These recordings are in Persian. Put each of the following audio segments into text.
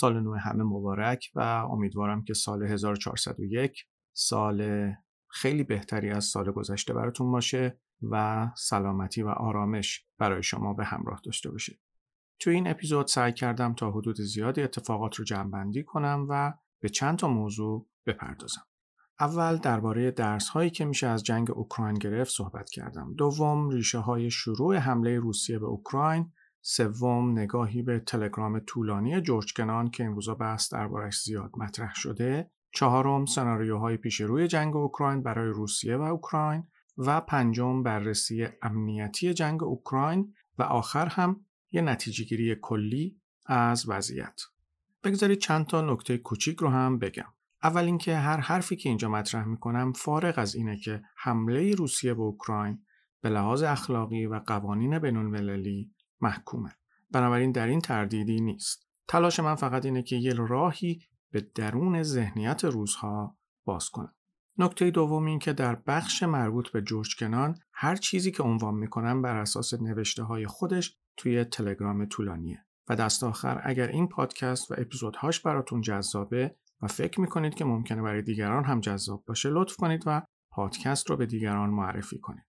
سال نو همه مبارک و امیدوارم که سال 1401 سال خیلی بهتری از سال گذشته براتون باشه و سلامتی و آرامش برای شما به همراه داشته باشه. تو این اپیزود سعی کردم تا حدود زیادی اتفاقات رو جمعبندی کنم و به چند تا موضوع بپردازم. اول درباره درس هایی که میشه از جنگ اوکراین گرفت صحبت کردم. دوم ریشه های شروع حمله روسیه به اوکراین سوم نگاهی به تلگرام طولانی جورج کنان که این روزا بحث دربارش زیاد مطرح شده. چهارم سناریوهای پیش روی جنگ اوکراین برای روسیه و اوکراین. و پنجم بررسی امنیتی جنگ اوکراین. و آخر هم یه نتیجه گیری کلی از وضعیت. بگذارید چند تا نکته کوچیک رو هم بگم. اول اینکه هر حرفی که اینجا مطرح می‌کنم فارغ از اینه که حمله روسیه به اوکراین به لحاظ اخلاقی و قوانین بین‌المللی محکومه. بنابراین در این تردیدی نیست. تلاش من فقط اینه که یه راهی به درون ذهنیت روزها باز کنم. نکته دوم این که در بخش مربوط به جورج کنان هر چیزی که عنوان می‌کنم بر اساس نوشته های خودش توی تلگرام طولانیه و دست آخر اگر این پادکست و اپیزودهاش براتون جذابه و فکر می‌کنید که ممکنه برای دیگران هم جذاب باشه لطف کنید و پادکست رو به دیگران معرفی کنید.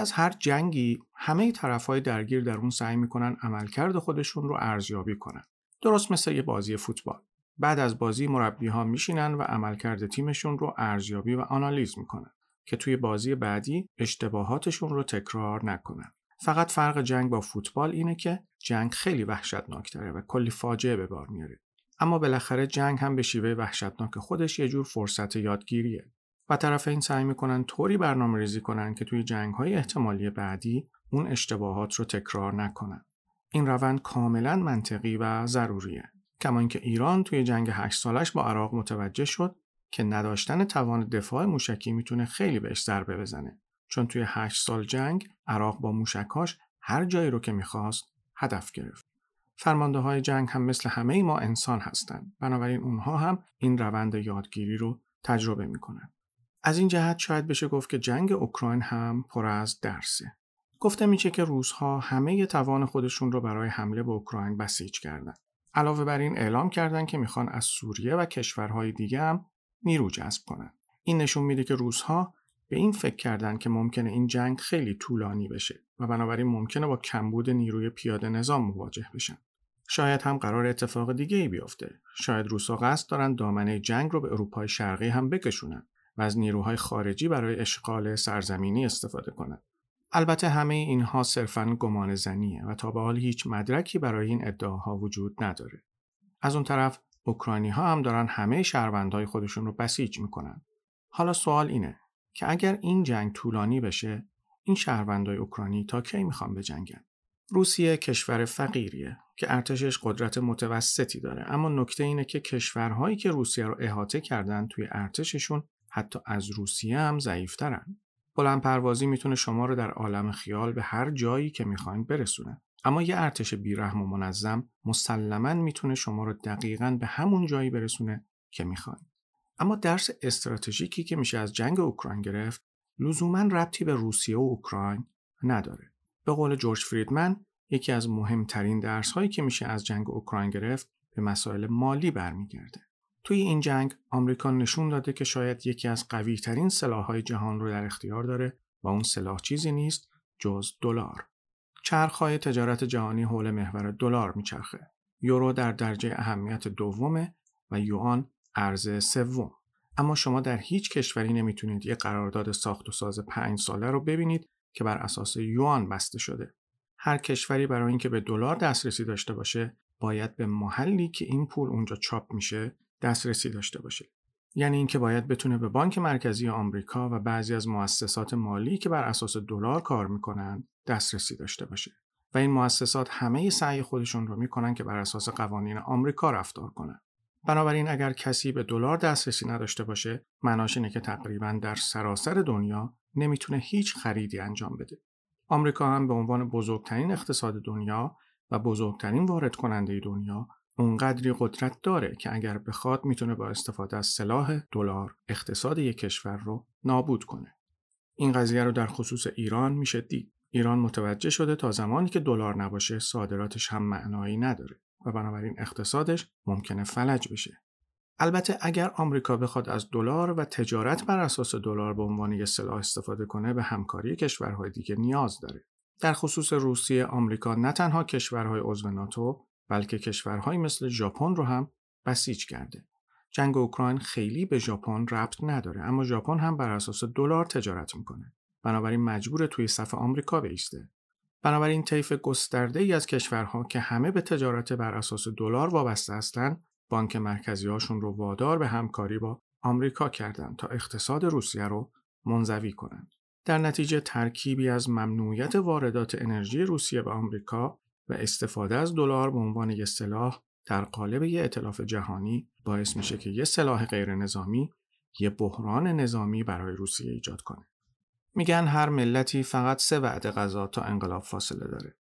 از هر جنگی همه های درگیر در اون سعی می‌کنن عملکرد خودشون رو ارزیابی کنن. درست مثل یه بازی فوتبال. بعد از بازی مربی ها میشینن و عملکرد تیمشون رو ارزیابی و آنالیز می‌کنن که توی بازی بعدی اشتباهاتشون رو تکرار نکنن. فقط فرق جنگ با فوتبال اینه که جنگ خیلی وحشتناکتره و کلی فاجعه به بار میاره. اما بالاخره جنگ هم به شیوه وحشتناک خودش یه جور فرصت یادگیریه. و طرفین سعی می‌کنن طوری برنامه ریزی کنن که توی جنگ های احتمالی بعدی اون اشتباهات رو تکرار نکنن. این روند کاملا منطقی و ضروریه. کما اینکه ایران توی جنگ 8 سالش با عراق متوجه شد که نداشتن توان دفاع موشکی می‌تونه خیلی بهش ضربه بزنه. چون توی 8 سال جنگ عراق با موشکاش هر جایی رو که می‌خواست هدف گرفت. فرمانده های جنگ هم مثل همه ما انسان هستند. بنابراین اونها هم این روند یادگیری رو تجربه می‌کنن. از این جهت شاید بشه گفت که جنگ اوکراین هم پر از درسه. گفته میشه که روزها همه توان خودشون رو برای حمله به اوکراین بسیج کردن. علاوه بر این اعلام کردن که می‌خوان از سوریه و کشورهای دیگه هم نیرو جذب کنن. این نشون میده که روزها به این فکر کردن که ممکنه این جنگ خیلی طولانی بشه و بنابراین ممکنه با کمبود نیروی پیاده نظام مواجه بشن. شاید هم قرار اتفاق دیگه ای بیفته. شاید روسا قصد دارن دامنه جنگ رو به اروپای شرقی هم بکشونن و از نیروهای خارجی برای اشغال سرزمینی استفاده کنند. البته همه اینها صرفا گمان زنیه و تا به حال هیچ مدرکی برای این ادعاها وجود نداره. از اون طرف اوکراینی ها هم دارن همه شهروندهای خودشون رو بسیج می‌کنن. حالا سوال اینه که اگر این جنگ طولانی بشه این شهروندهای اوکراینی تا کی می‌خوان بجنگن؟ روسیه کشور فقیریه که ارتشش قدرت متوسطی داره اما نکته اینه که کشورهایی که روسیه رو احاطه کردن توی ارتششون حتی از روسیه هم ضعیفترن. بلند پروازی می‌تونه شما رو در عالم خیال به هر جایی که می‌خواین برسونه. اما یه ارتش بیرحم و منظم مسلما می‌تونه شما رو دقیقا به همون جایی برسونه که می‌خواین. اما درس استراتژیکی که میشه از جنگ اوکراین گرفت لزوما ربطی به روسیه و اوکراین نداره. به قول جورج فریدمن یکی از مهمترین درس هایی که میشه از جنگ اوکراین گرفت به مسائل مالی برمیگرده. توی این جنگ آمریکا نشون داده که شاید یکی از قوی ترین سلاح های جهان رو در اختیار داره و اون سلاح چیزی نیست جز دلار. چرخهای تجارت جهانی حول محور دلار میچرخه. یورو در درجه اهمیت دومه و یوان ارز سوم. اما شما در هیچ کشوری نمی‌تونید یه قرارداد ساخت و ساز پنج ساله رو ببینید که بر اساس یوان بسته شده. هر کشوری برای اینکه به دلار دسترسی داشته باشه باید به محلی که این پول اونجا چاپ میشه دسترسی داشته باشه. یعنی اینکه باید بتونه به بانک مرکزی آمریکا و بعضی از مؤسسات مالی که بر اساس دلار کار می‌کنن دسترسی داشته باشه. و این مؤسسات همه سعی خودشون رو می‌کنن که بر اساس قوانین آمریکا رفتار کنن. بنابراین اگر کسی به دلار دسترسی نداشته باشه معناش اینه که تقریبا در سراسر دنیا نمی‌تونه هیچ خریدی انجام بده. آمریکا هم به عنوان بزرگترین اقتصاد دنیا و بزرگترین وارد کننده دنیا اونقدری قدرت داره که اگر بخواد می‌تونه با استفاده از سلاح دلار اقتصاد یک کشور رو نابود کنه. این قضیه رو در خصوص ایران میشه دید. ایران متوجه شده تا زمانی که دلار نباشه صادراتش هم معنایی نداره و بنابراین اقتصادش ممکنه فلج بشه. البته اگر آمریکا بخواد از دلار و تجارت بر اساس دلار به عنوان یک سلاح استفاده کنه به همکاری کشورهای دیگه نیاز داره. در خصوص روسیه آمریکا نه تنها کشورهای عضو ناتو بلکه کشورهایی مثل ژاپن رو هم بسیج کرده. جنگ اوکراین خیلی به ژاپن ربط نداره اما ژاپن هم بر اساس دلار تجارت می‌کنه. بنابراین مجبور توی صف آمریکا بیسته. بنابراین طیف گسترده ای از کشورها که همه به تجارت بر اساس دلار وابسته هستند بانک مرکزی هاشون رو وادار به همکاری با آمریکا کردند تا اقتصاد روسیه رو منزوی کنند. در نتیجه ترکیبی از ممنوعیت واردات انرژی روسیه به آمریکا و استفاده از دلار به عنوان یک سلاح در قالب یک اطلاف جهانی باعث میشه که یه سلاح غیر نظامی یه بحران نظامی برای روسیه ایجاد کنه. میگن هر ملتی فقط سه وعده غذا تا انقلاب فاصله داره.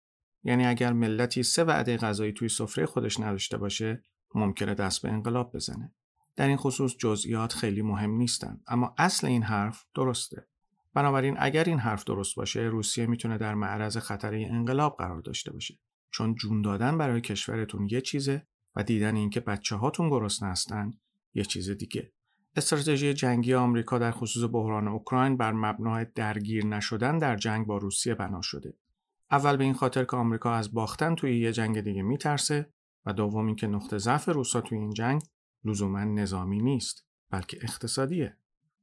یعنی اگر ملتی سه وعده غذایی توی سفره خودش نداشته باشه ممکنه دست به انقلاب بزنه. در این خصوص جزئیات خیلی مهم نیستن اما اصل این حرف درسته. بنابراین اگر این حرف درست باشه روسیه می‌تونه در معرض خطر انقلاب قرار داشته باشه. چون جون دادن برای کشورتون یه چیزه و دیدن اینکه بچه هاتون گرسنه هستن یه چیز دیگه. استراتژی جنگی آمریکا در خصوص بحران اوکراین بر مبنای درگیر نشدن در جنگ با روسیه بنا شده. اول به این خاطر که آمریکا از باختن توی یه جنگ دیگه میترسه و دوم اینکه نقطه ضعف روسا توی این جنگ لزوما نظامی نیست بلکه اقتصادیه.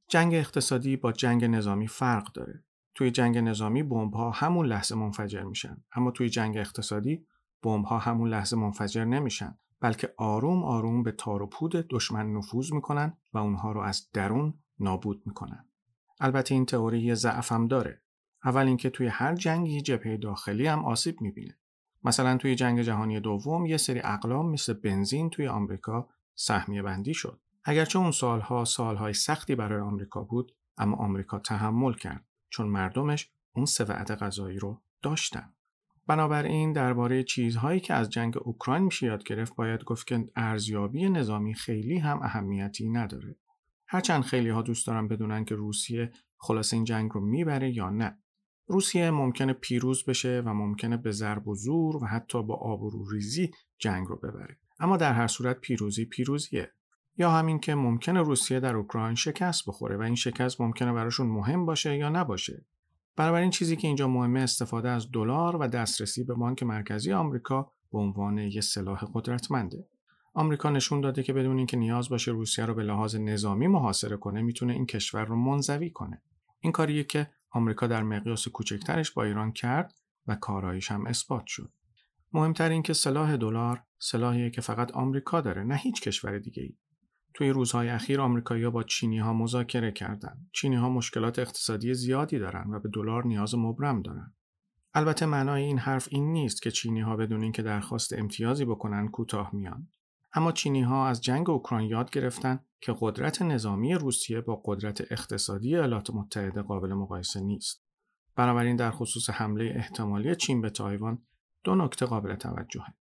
جنگ اقتصادی با جنگ نظامی فرق داره. توی جنگ نظامی بمب ها همون لحظه منفجر میشن. اما توی جنگ اقتصادی بمب ها همون لحظه منفجر نمیشن. بلکه آروم آروم به تار و پود دشمن نفوذ می‌کنن و اونها رو از درون نابود می‌کنن. البته این تئوری یه ضعف هم داره. اول اینکه توی هر جنگی جبهه داخلی هم آسیب می‌بینه. مثلا توی جنگ جهانی دوم یه سری اقلام مثل بنزین توی آمریکا سهمیه بندی شد. اگرچه اون سالها سالهای سختی برای آمریکا بود اما آمریکا تحمل کرد. چون مردمش اون سه وعده غذایی رو داشتن. بنابراین درباره چیزهایی که از جنگ اوکراین میشه یاد گرفت باید گفت که ارزیابی نظامی خیلی هم اهمیتی نداره. هرچند خیلی ها دوست دارن بدونن که روسیه خلاص این جنگ رو می‌بره یا نه. روسیه ممکنه پیروز بشه و ممکنه به ضرب و زور و حتی با آب ریزی جنگ رو ببره. اما در هر صورت پیروزی پیروزیه. یا همین که ممکنه روسیه در اوکراین شکست بخوره و این شکست ممکنه براشون مهم باشه یا نباشه. بنابراین چیزی که اینجا مهمه استفاده از دلار و دسترسی به بانک مرکزی آمریکا به عنوان یک سلاح قدرتمنده. آمریکا نشون داده که بدون اینکه نیاز باشه روسیه رو به لحاظ نظامی محاصره کنه می‌تونه این کشور رو منزوی کنه. این کاریه که آمریکا در مقیاس کوچکترش با ایران کرد و کارایش هم اثبات شد. مهمتر این که سلاح دلار سلاحیه که فقط آمریکا داره نه هیچ کشور دیگه. توی روزهای اخیر آمریکایی‌ها با چینی ها مذاکره کردند. چینی ها مشکلات اقتصادی زیادی دارن و به دلار نیاز مبرم دارن. البته معنای این حرف این نیست که چینی ها بدون اینکه درخواست امتیازی بکنن کوتاه میان. اما چینی ها از جنگ اوکراین یاد گرفتن که قدرت نظامی روسیه با قدرت اقتصادی ایالات متحده قابل مقایسه نیست. بنابراین در خصوص حمله احتمالی چین به تایوان دو نکته قابل توجهه.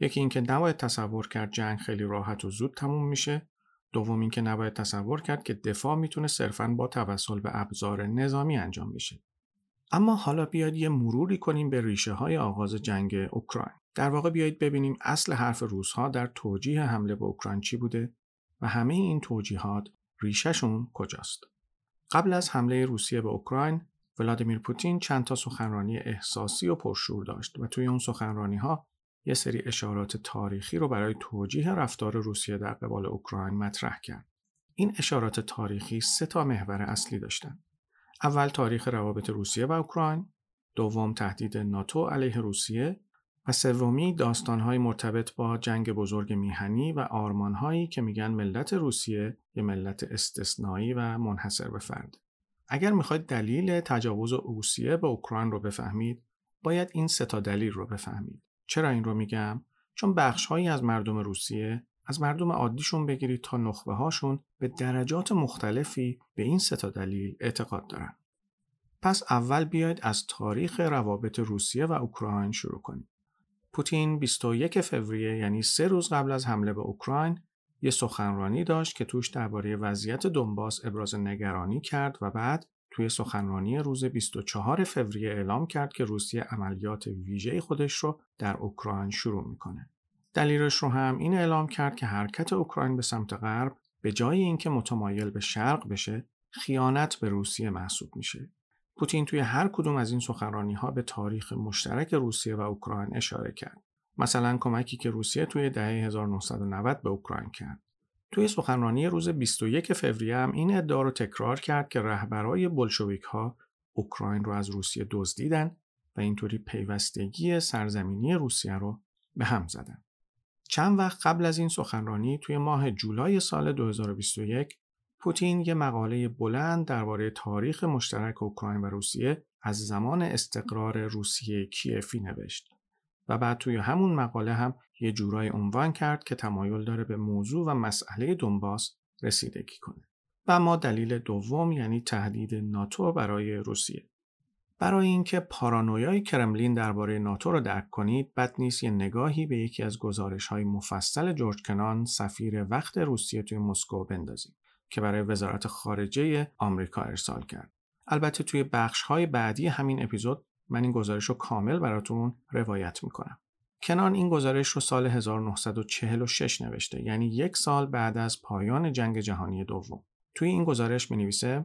یکی اینکه نباید تصور کرد جنگ خیلی راحت و زود تموم میشه. دوم اینکه نباید تصور کرد که دفاع می‌تونه صرفاً با توسل به ابزار نظامی انجام بشه. اما حالا بیاید یه مروری کنیم به ریشه های آغاز جنگ اوکراین. در واقع بیایید ببینیم اصل حرف روزها در توجیه حمله به اوکراین چی بوده و همه این توجیهات ریشهشون کجاست. قبل از حمله روسیه به اوکراین ولادیمیر پوتین چند تا سخنرانی احساسی و پرشور داشت و توی اون سخنرانی ها یه سری اشارات تاریخی رو برای توجیه رفتار روسیه در قبال اوکراین مطرح کرد. این اشارات تاریخی سه تا محور اصلی داشتن. اول تاریخ روابط روسیه و اوکراین، دوم تهدید ناتو علیه روسیه و سومی داستانهای مرتبط با جنگ بزرگ میهنی و آرمانهایی که میگن ملت روسیه یه ملت استثنایی و منحصر به فرد. اگر می‌خواید دلیل تجاوز روسیه به اوکراین رو بفهمید، باید این سه تا دلیل رو بفهمید. چرا این رو میگم؟ چون بخشهایی از مردم روسیه از مردم عادیشون بگیرید تا نخبه هاشون به درجات مختلفی به این سه تا دلیل اعتقاد دارن. پس اول بیاید از تاریخ روابط روسیه و اوکراین شروع کنیم. پوتین 21 فوریه یعنی سه روز قبل از حمله به اوکراین یه سخنرانی داشت که توش درباره وضعیت دنباس ابراز نگرانی کرد و بعد توی سخنرانی روز 24 فوریه اعلام کرد که روسیه عملیات ویژه خودش رو در اوکراین شروع می‌کنه. دلیلش رو هم این اعلام کرد که حرکت اوکراین به سمت غرب به جای اینکه متمایل به شرق بشه خیانت به روسیه محسوب میشه. پوتین توی هر کدوم از این سخنرانی ها به تاریخ مشترک روسیه و اوکراین اشاره کرد. مثلا کمکی که روسیه توی دهه 1990 به اوکراین کرد. توی سخنرانی روز 21 فوریه هم این ادعا رو تکرار کرد که رهبرای بلشویک ها اوکراین رو از روسیه دزدیدن و اینطوری پیوستگی سرزمینی روسیه رو به هم زدن. چند وقت قبل از این سخنرانی توی ماه جولای سال 2021 پوتین یه مقاله بلند درباره تاریخ مشترک اوکراین و روسیه از زمان استقرار روسیه کیفی نوشت و بعد توی همون مقاله هم یه جورای عنوان کرد که تمایل داره به موضوع و مسئله دنباس رسیدگی کنه. و ما دلیل دوم یعنی تهدید ناتو برای روسیه. برای اینکه پارانویای کرملین درباره ناتو رو درک کنید بد نیست یه نگاهی به یکی از گزارش های مفصل جورج کنان سفیر وقت روسیه توی مسکو بندازیم که برای وزارت خارجه آمریکا ارسال کرد البته توی بخش های بعدی همین اپیزود من این گزارش رو کامل براتون روایت می‌کنم کنان این گزارش رو سال 1946 نوشته یعنی یک سال بعد از پایان جنگ جهانی دوم توی این گزارش می نویسه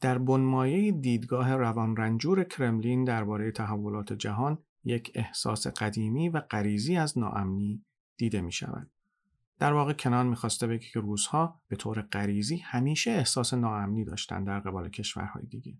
در بنمایه دیدگاه روانرنجور کرملین درباره تحولات جهان یک احساس قدیمی و غریزی از ناامنی دیده می شود. در واقع کنان می‌خواسته بگه که روزها به طور غریزی همیشه احساس ناامنی داشتن در قبال کشورهای دیگه.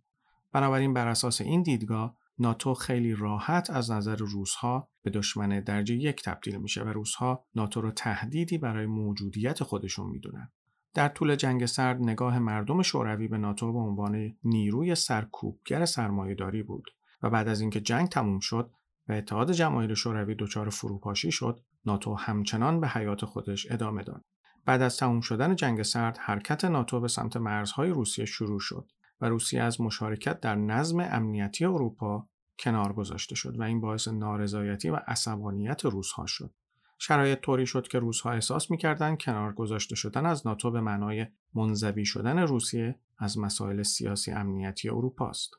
بنابراین بر اساس این دیدگاه ناتو خیلی راحت از نظر روزها به دشمن درجه یک تبدیل میشه و روزها ناتو رو تهدیدی برای موجودیت خودشون می‌دونن. در طول جنگ سرد نگاه مردم شوروی به ناتو به عنوان نیروی سرکوبگر سرمایهداری بود و بعد از اینکه جنگ تموم شد و اتحاد جماهیر شوروی دچار فروپاشی شد ناتو همچنان به حیات خودش ادامه داد بعد از تموم شدن جنگ سرد حرکت ناتو به سمت مرزهای روسیه شروع شد و روسیه از مشارکت در نظم امنیتی اروپا کنار گذاشته شد و این باعث نارضایتی و عصبانیت روسها شد شرایط طوری شد که روزها احساس می‌کردند کنار گذاشته شدن از ناتو به معنای منزوی شدن روسیه از مسائل سیاسی امنیتی اروپا است.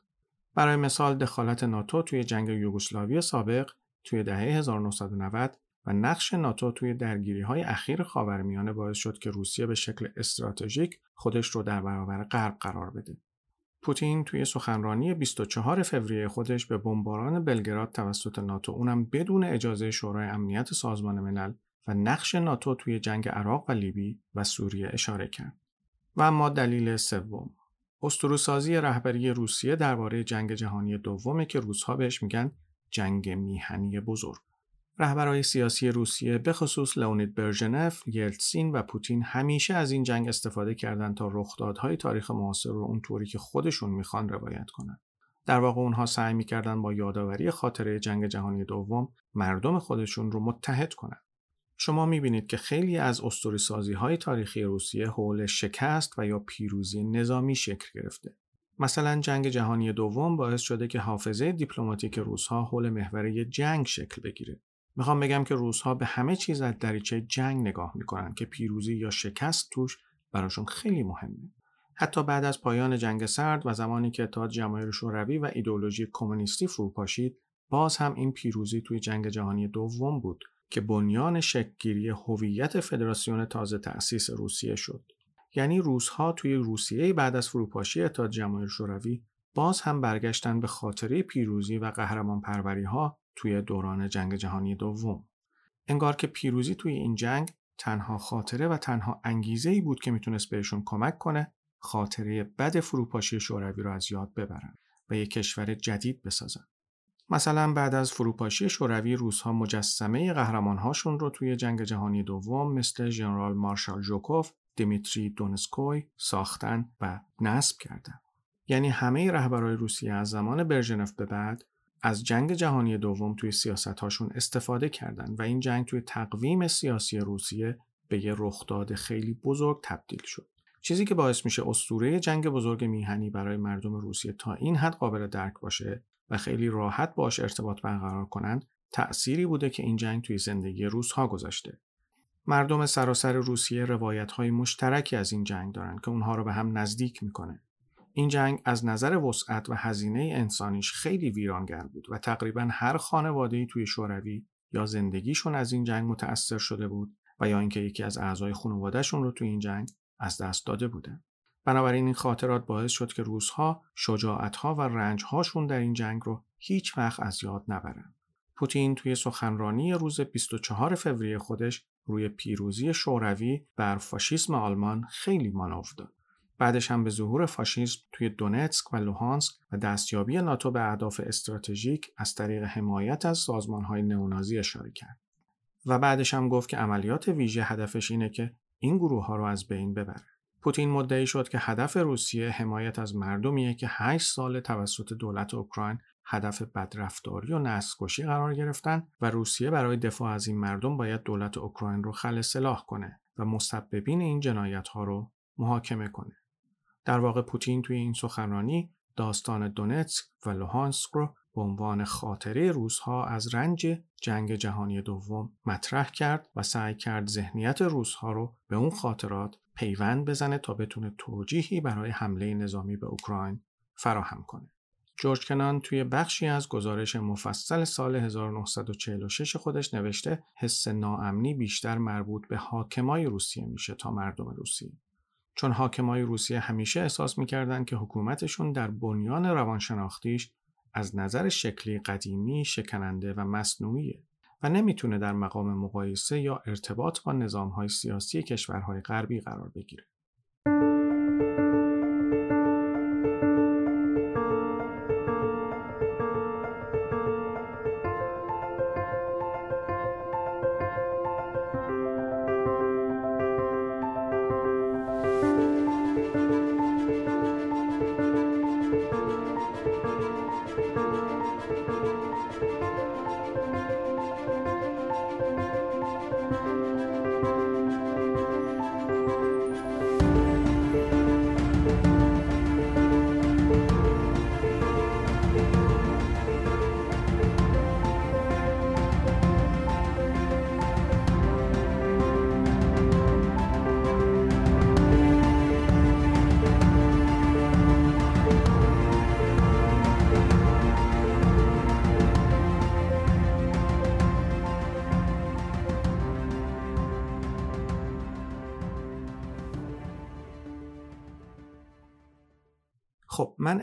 برای مثال دخالت ناتو توی جنگ یوگسلاوی سابق توی دهه 1990 و نقش ناتو توی درگیری های اخیر خاورمیانه باعث شد که روسیه به شکل استراتژیک خودش رو در برابر غرب قرار بده. پوتین توی سخنرانی 24 فوریه خودش به بمباران بلگراد توسط ناتو اونم بدون اجازه شورای امنیت سازمان ملل و نقش ناتو توی جنگ عراق و لیبی و سوریه اشاره کرد. و اما دلیل سوم اسطوره‌سازی رهبری روسیه درباره جنگ جهانی دومه که روزها بهش میگن جنگ میهنی بزرگ. رهبرهای سیاسی روسیه به خصوص لئونید برژنف، یلتسین و پوتین همیشه از این جنگ استفاده کردند تا رخدادهای تاریخ معاصر رو اونطوری که خودشون می‌خوان روایت کنند. در واقع اونها سعی می‌کردن با یادآوری خاطره جنگ جهانی دوم مردم خودشون رو متحد کنن. شما می‌بینید که خیلی از اسطوره سازی های تاریخی روسیه حول شکست و یا پیروزی نظامی شکل گرفته. مثلا جنگ جهانی دوم باعث شده که حافظه دیپلماتیک روسها حول محوره جنگ شکل بگیره. می‌خوام بگم که روسها به همه چیز از دریچه جنگ نگاه می‌کنن که پیروزی یا شکست توش براشون خیلی مهمه. حتی بعد از پایان جنگ سرد و زمانی که اتحاد جماهیر شوروی و ایدولوژی کمونیستی فروپاشید باز هم این پیروزی توی جنگ جهانی دوم بود که بنیان شکلگیری هویت فدراسیون تازه تأسیس روسیه شد یعنی روزها توی روسیه بعد از فروپاشی اتحاد جماهیر شوروی باز هم برگشتن به خاطره پیروزی و قهرمان پروری ها توی دوران جنگ جهانی دوم انگار که پیروزی توی این جنگ تنها خاطره و تنها انگیزه ای بود که می‌تونست بهشون کمک کنه خاطره بد فروپاشی شوروی را از یاد ببرن و یک کشور جدید بسازن. مثلا بعد از فروپاشی شوروی روزها مجسمه قهرمانهاشون رو توی جنگ جهانی دوم مثل ژنرال مارشال ژوکوف، دیمیتری دونسکوی ساختن و نصب کردن. یعنی همه رهبرای روسیه از زمان برژنف به بعد از جنگ جهانی دوم توی سیاستهاشون استفاده کردن و این جنگ توی تقویم سیاسی روسیه به یه رخداد خیلی بزرگ تبدیل شد. چیزی که باعث میشه اسطوره جنگ بزرگ میهنی برای مردم روسیه تا این حد قابل درک باشه و خیلی راحت باش ارتباط برقرار کنند تأثیری بوده که این جنگ توی زندگی روسها گذاشته مردم سراسر روسیه روایت های مشترکی از این جنگ دارن که اونها رو به هم نزدیک می‌کنه این جنگ از نظر وسعت و هزینه انسانیش خیلی ویرانگر بود و تقریبا هر خانواده توی شوروی یا زندگیشون از این جنگ متأثر شده بود و یا اینکه یکی از اعضای خانوادهشون رو توی این جنگ از دست داده بودند. بنابراین این خاطرات باعث شد که روزها شجاعتها و رنجهاشون در این جنگ رو هیچ وقت از یاد نبرن. پوتین توی سخنرانی روز 24 فوریه خودش روی پیروزی شوروی بر فاشیسم آلمان خیلی مانور داد. بعدش هم به ظهور فاشیسم توی دونتسک و لوهانسک و دستیابی ناتو به اهداف استراتژیک از طریق حمایت از سازمانهای نئونازی اشاره کرد. و بعدش هم گفت که عملیات ویژه هدفش اینه که این گروه ها رو از بین ببره. پوتین مدعی شد که هدف روسیه حمایت از مردمیه که 8 سال توسط دولت اوکراین هدف بدرفتاری و نسل‌کشی قرار گرفتن و روسیه برای دفاع از این مردم باید دولت اوکراین رو خل سلاح کنه و مسببین این جنایت ها رو محاکمه کنه. در واقع پوتین توی این سخنرانی داستان دونتسک و لوهانسک رو به عنوان خاطره روزها از رنج جنگ جهانی دوم مطرح کرد و سعی کرد ذهنیت روزها رو به اون خاطرات پیوند بزنه تا بتونه توجیهی برای حمله نظامی به اوکراین فراهم کنه. جورج کنان توی بخشی از گزارش مفصل سال 1946 خودش نوشته حس ناامنی بیشتر مربوط به حاکمای روسیه میشه تا مردم روسیه. چون حاکمای روسیه همیشه احساس می‌کردن که حکومتشون در بنیان روانشناختیش از نظر شکلی قدیمی شکننده و مصنوعیه و نمی‌تونه در مقام مقایسه یا ارتباط با نظامهای سیاسی کشورهای غربی قرار بگیره.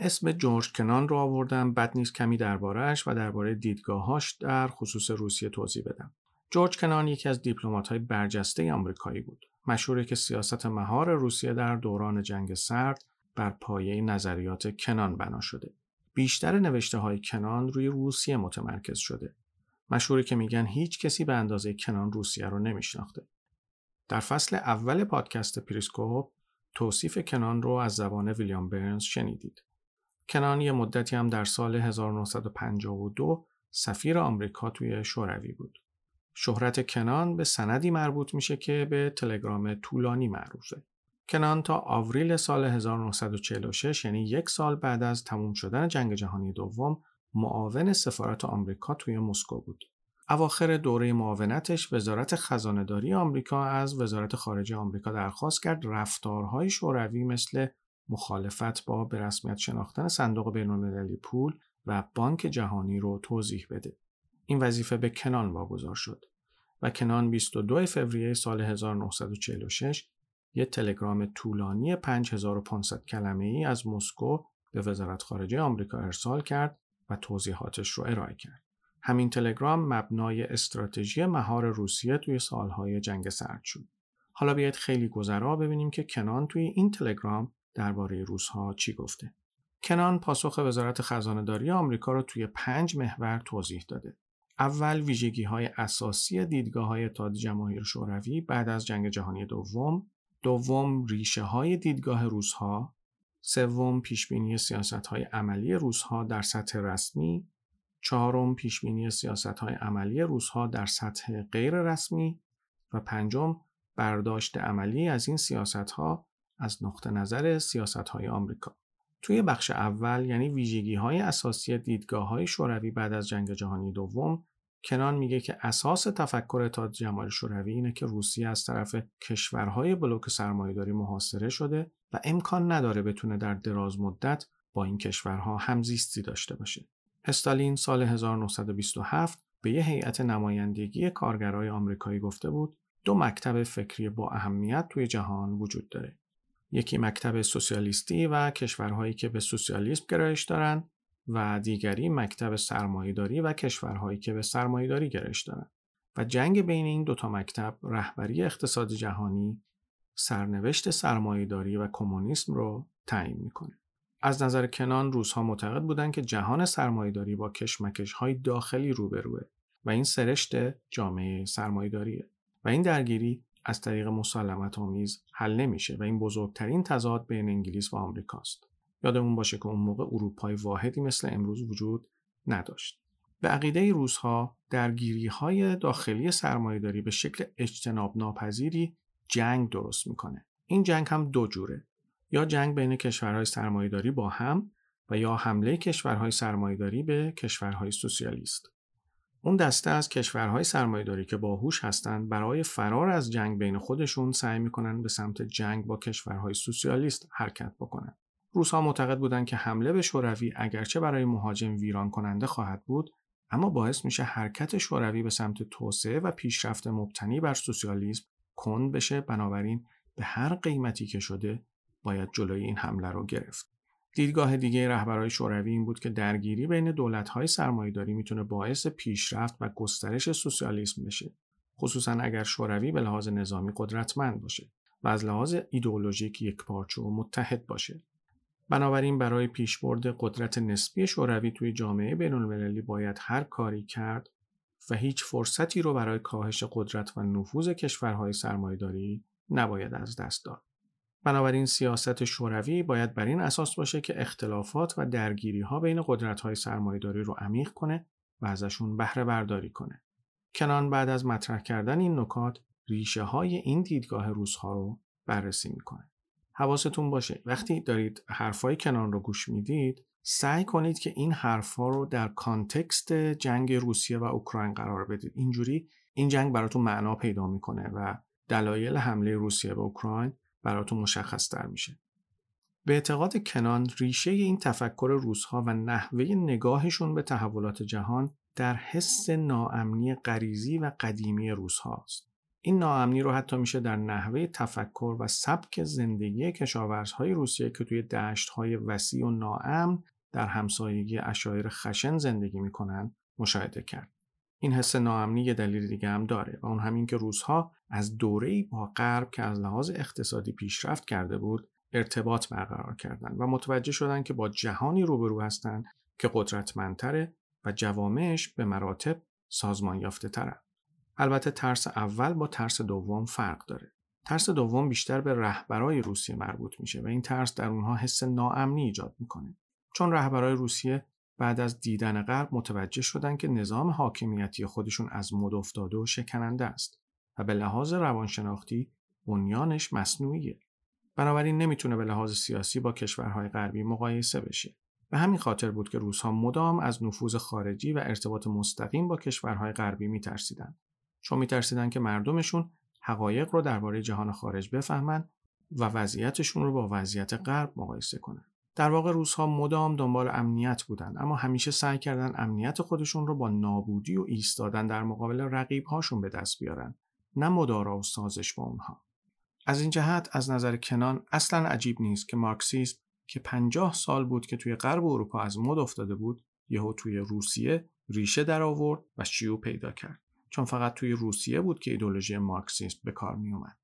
اسم جورج کنان رو آوردم بد نیست کمی دربارهش و درباره دیدگاهاش در خصوص روسیه توضیح بدم. جورج کنان یکی از های برجسته آمریکایی بود. مشهوره که سیاست مهار روسیه در دوران جنگ سرد بر پایه نظریات کنان بنا شده. بیشتر نوشته های کنان روی روسیه متمرکز شده. مشهوره که میگن هیچ کسی به اندازه کنان روسیه رو نمیشناخته. در فصل اول پادکست پریسکوپ توصیف کنان رو از زبان ویلیام برنز شنیدید. کنان یه مدتی هم در سال 1952 سفیر آمریکا توی شوروی بود. شهرت کنان به سندی مربوط میشه که به تلگرام طولانی معروفه. کنان تا آوریل سال 1946 یعنی یک سال بعد از تموم شدن جنگ جهانی دوم معاون سفارت آمریکا توی مسکو بود. اواخر دوره معاونتش وزارت خزانهداری آمریکا از وزارت خارجه آمریکا درخواست کرد رفتارهای شوروی مثل مخالفت با به رسمیت شناختن صندوق بین‌المللی پول و بانک جهانی رو توضیح بده. این وظیفه به کنان واگذار شد و کنان 22 فوریه سال 1946 یه تلگرام طولانی 5500 کلمه ای از مسکو به وزارت خارجه آمریکا ارسال کرد و توضیحاتش رو ارائه کرد. همین تلگرام مبنای استراتژی مهار روسیه توی سالهای جنگ سرد شد. حالا بیاید خیلی گذرا ببینیم که کنان توی این تلگرام درباره روسها چی گفته. کنان پاسخ وزارت خزانه داری آمریکا را توی پنج محور توضیح داده. اول ویژگی های اساسی دیدگاه های اتحاد جماهیر شوروی بعد از جنگ جهانی دوم، دوم ریشه های دیدگاه روسها، سوم پیشبینی سیاست های عملی روسها در سطح رسمی، چهارم پیشبینی سیاست های عملی روسها در سطح غیر رسمی و پنجم برداشت عملی از این سیاست ها از نقطه نظر سیاست های آمریکا. توی بخش اول یعنی ویژگی های اساسی دیدگاه های شوروی بعد از جنگ جهانی دوم کنان میگه که اساس تفکر اتحاد جماهیر شوروی اینه که روسیه از طرف کشورهای بلوک سرمایهداری محاصره شده و امکان نداره بتونه در دراز مدت با این کشورها همزیستی داشته باشه. استالین سال 1927 به یه هیئت نمایندگی کارگرای آمریکایی گفته بود دو مکتب فکری با اهمیت توی جهان وجود داره. یکی مکتب سوسیالیستی و کشورهایی که به سوسیالیسم گرایش دارن و دیگری مکتب سرمایهداری و کشورهایی که به سرمایهداری گرایش دارن و جنگ بین این دوتا مکتب رهبری اقتصاد جهانی سرنوشت سرمایهداری و کمونیسم رو تعیین می‌کنه. از نظر کنان روزها معتقد بودند که جهان سرمایهداری با کشمکش های داخلی روبروه و این سرشت جامعه سرمایهداریه و این درگیری از طریق مسالمت آمیز حل نمیشه و این بزرگترین تضاد بین انگلیس و آمریکاست. یادمون باشه که اون موقع اروپای واحدی مثل امروز وجود نداشت. به عقیده روزها درگیری های داخلی سرمایهداری به شکل اجتناب ناپذیری جنگ درست می‌کنه. این جنگ هم دو جوره. یا جنگ بین کشورهای سرمایهداری با هم و یا حمله کشورهای سرمایهداری به کشورهای سوسیالیست. اون دسته از کشورهای سرمایهداری که باهوش هستند برای فرار از جنگ بین خودشون سعی می‌کنن به سمت جنگ با کشورهای سوسیالیست حرکت بکنن. روسها معتقد بودند که حمله به شوروی اگرچه برای مهاجم ویران کننده خواهد بود اما باعث میشه حرکت شوروی به سمت توسعه و پیشرفت مبتنی بر سوسیالیسم کند بشه بنابراین به هر قیمتی که شده باید جلوی این حمله رو گرفت. دیدگاه دیگه رهبرهای شوروی این بود که درگیری بین دولت‌های سرمایه‌داری می‌تونه باعث پیشرفت و گسترش سوسیالیسم بشه. خصوصا اگر شوروی به لحاظ نظامی قدرتمند باشه و از لحاظ ایدئولوژیک یکپارچه و متحد باشه. بنابراین برای پیشبرد قدرت نسبی شوروی توی جامعه بین‌المللی باید هر کاری کرد و هیچ فرصتی رو برای کاهش قدرت و نفوذ کشورهای سرمایه‌داری نباید از دست داد. بنابراین سیاست شوروی باید بر این اساس باشه که اختلافات و درگیری ها بین قدرت های سرمایهداری رو عمیق کنه و ازشون بهره برداری کنه. کنان بعد از مطرح کردن این نکات ریشه های این دیدگاه روزها رو بررسی می‌کنه. حواستون باشه وقتی دارید حرفای کنان رو گوش می‌دید سعی کنید که این حرفها رو در کانتکست جنگ روسیه و اوکراین قرار بدید. اینجوری این جنگ براتون معنا پیدا می‌کنه و دلایل حمله روسیه به اوکراین براتون مشخص تر میشه. به اعتقاد کنان ریشه این تفکر روزها و نحوه نگاهشون به تحولات جهان در حس ناامنی غریزی و قدیمی روزهاست. این ناامنی رو حتی میشه در نحوه تفکر و سبک زندگی کشاورزهای روسیه که توی دشتهای وسیع و ناامن در همسایگی اشایر خشن زندگی می‌کنن مشاهده کرد. این حس ناامنی یه دلیل دیگه هم داره و اون همین که روزها از دوره‌ای با غرب که از لحاظ اقتصادی پیشرفت کرده بود ارتباط برقرار کردن و متوجه شدن که با جهانی روبرو هستند که قدرتمندتره و جوامعش به مراتب سازمان یافته تره. البته ترس اول با ترس دوم فرق داره. ترس دوم بیشتر به رهبرای روسیه مربوط میشه و این ترس در اونها حس ناامنی ایجاد می‌کنه. چون رهبرای روسیه بعد از دیدن غرب متوجه شدند که نظام حاکمیتی خودشون از مد افتاده و شکننده است و به لحاظ روانشناختی بنیانش مصنوعیه. بنابراین نمی‌تونه به لحاظ سیاسی با کشورهای غربی مقایسه بشه. به همین خاطر بود که روزها مدام از نفوذ خارجی و ارتباط مستقیم با کشورهای غربی میترسیدند. چون میترسیدند که مردمشون حقایق رو درباره جهان خارج بفهمند و وضعیتشون رو با وضعیت غرب مقایسه کنند. در واقع روزها مدام دنبال امنیت بودند اما همیشه سعی کردن امنیت خودشون رو با نابودی و ایستادن در مقابل رقیب هاشون به دست بیارن نه مدارا و سازش با اونها. از این جهت از نظر کنان اصلا عجیب نیست که مارکسیسم که پنجاه سال بود که توی غرب اروپا از مد افتاده بود یهو توی روسیه ریشه در آورد و شیوع پیدا کرد. چون فقط توی روسیه بود که ایدولوژی مارکسیسم به کار می اومد.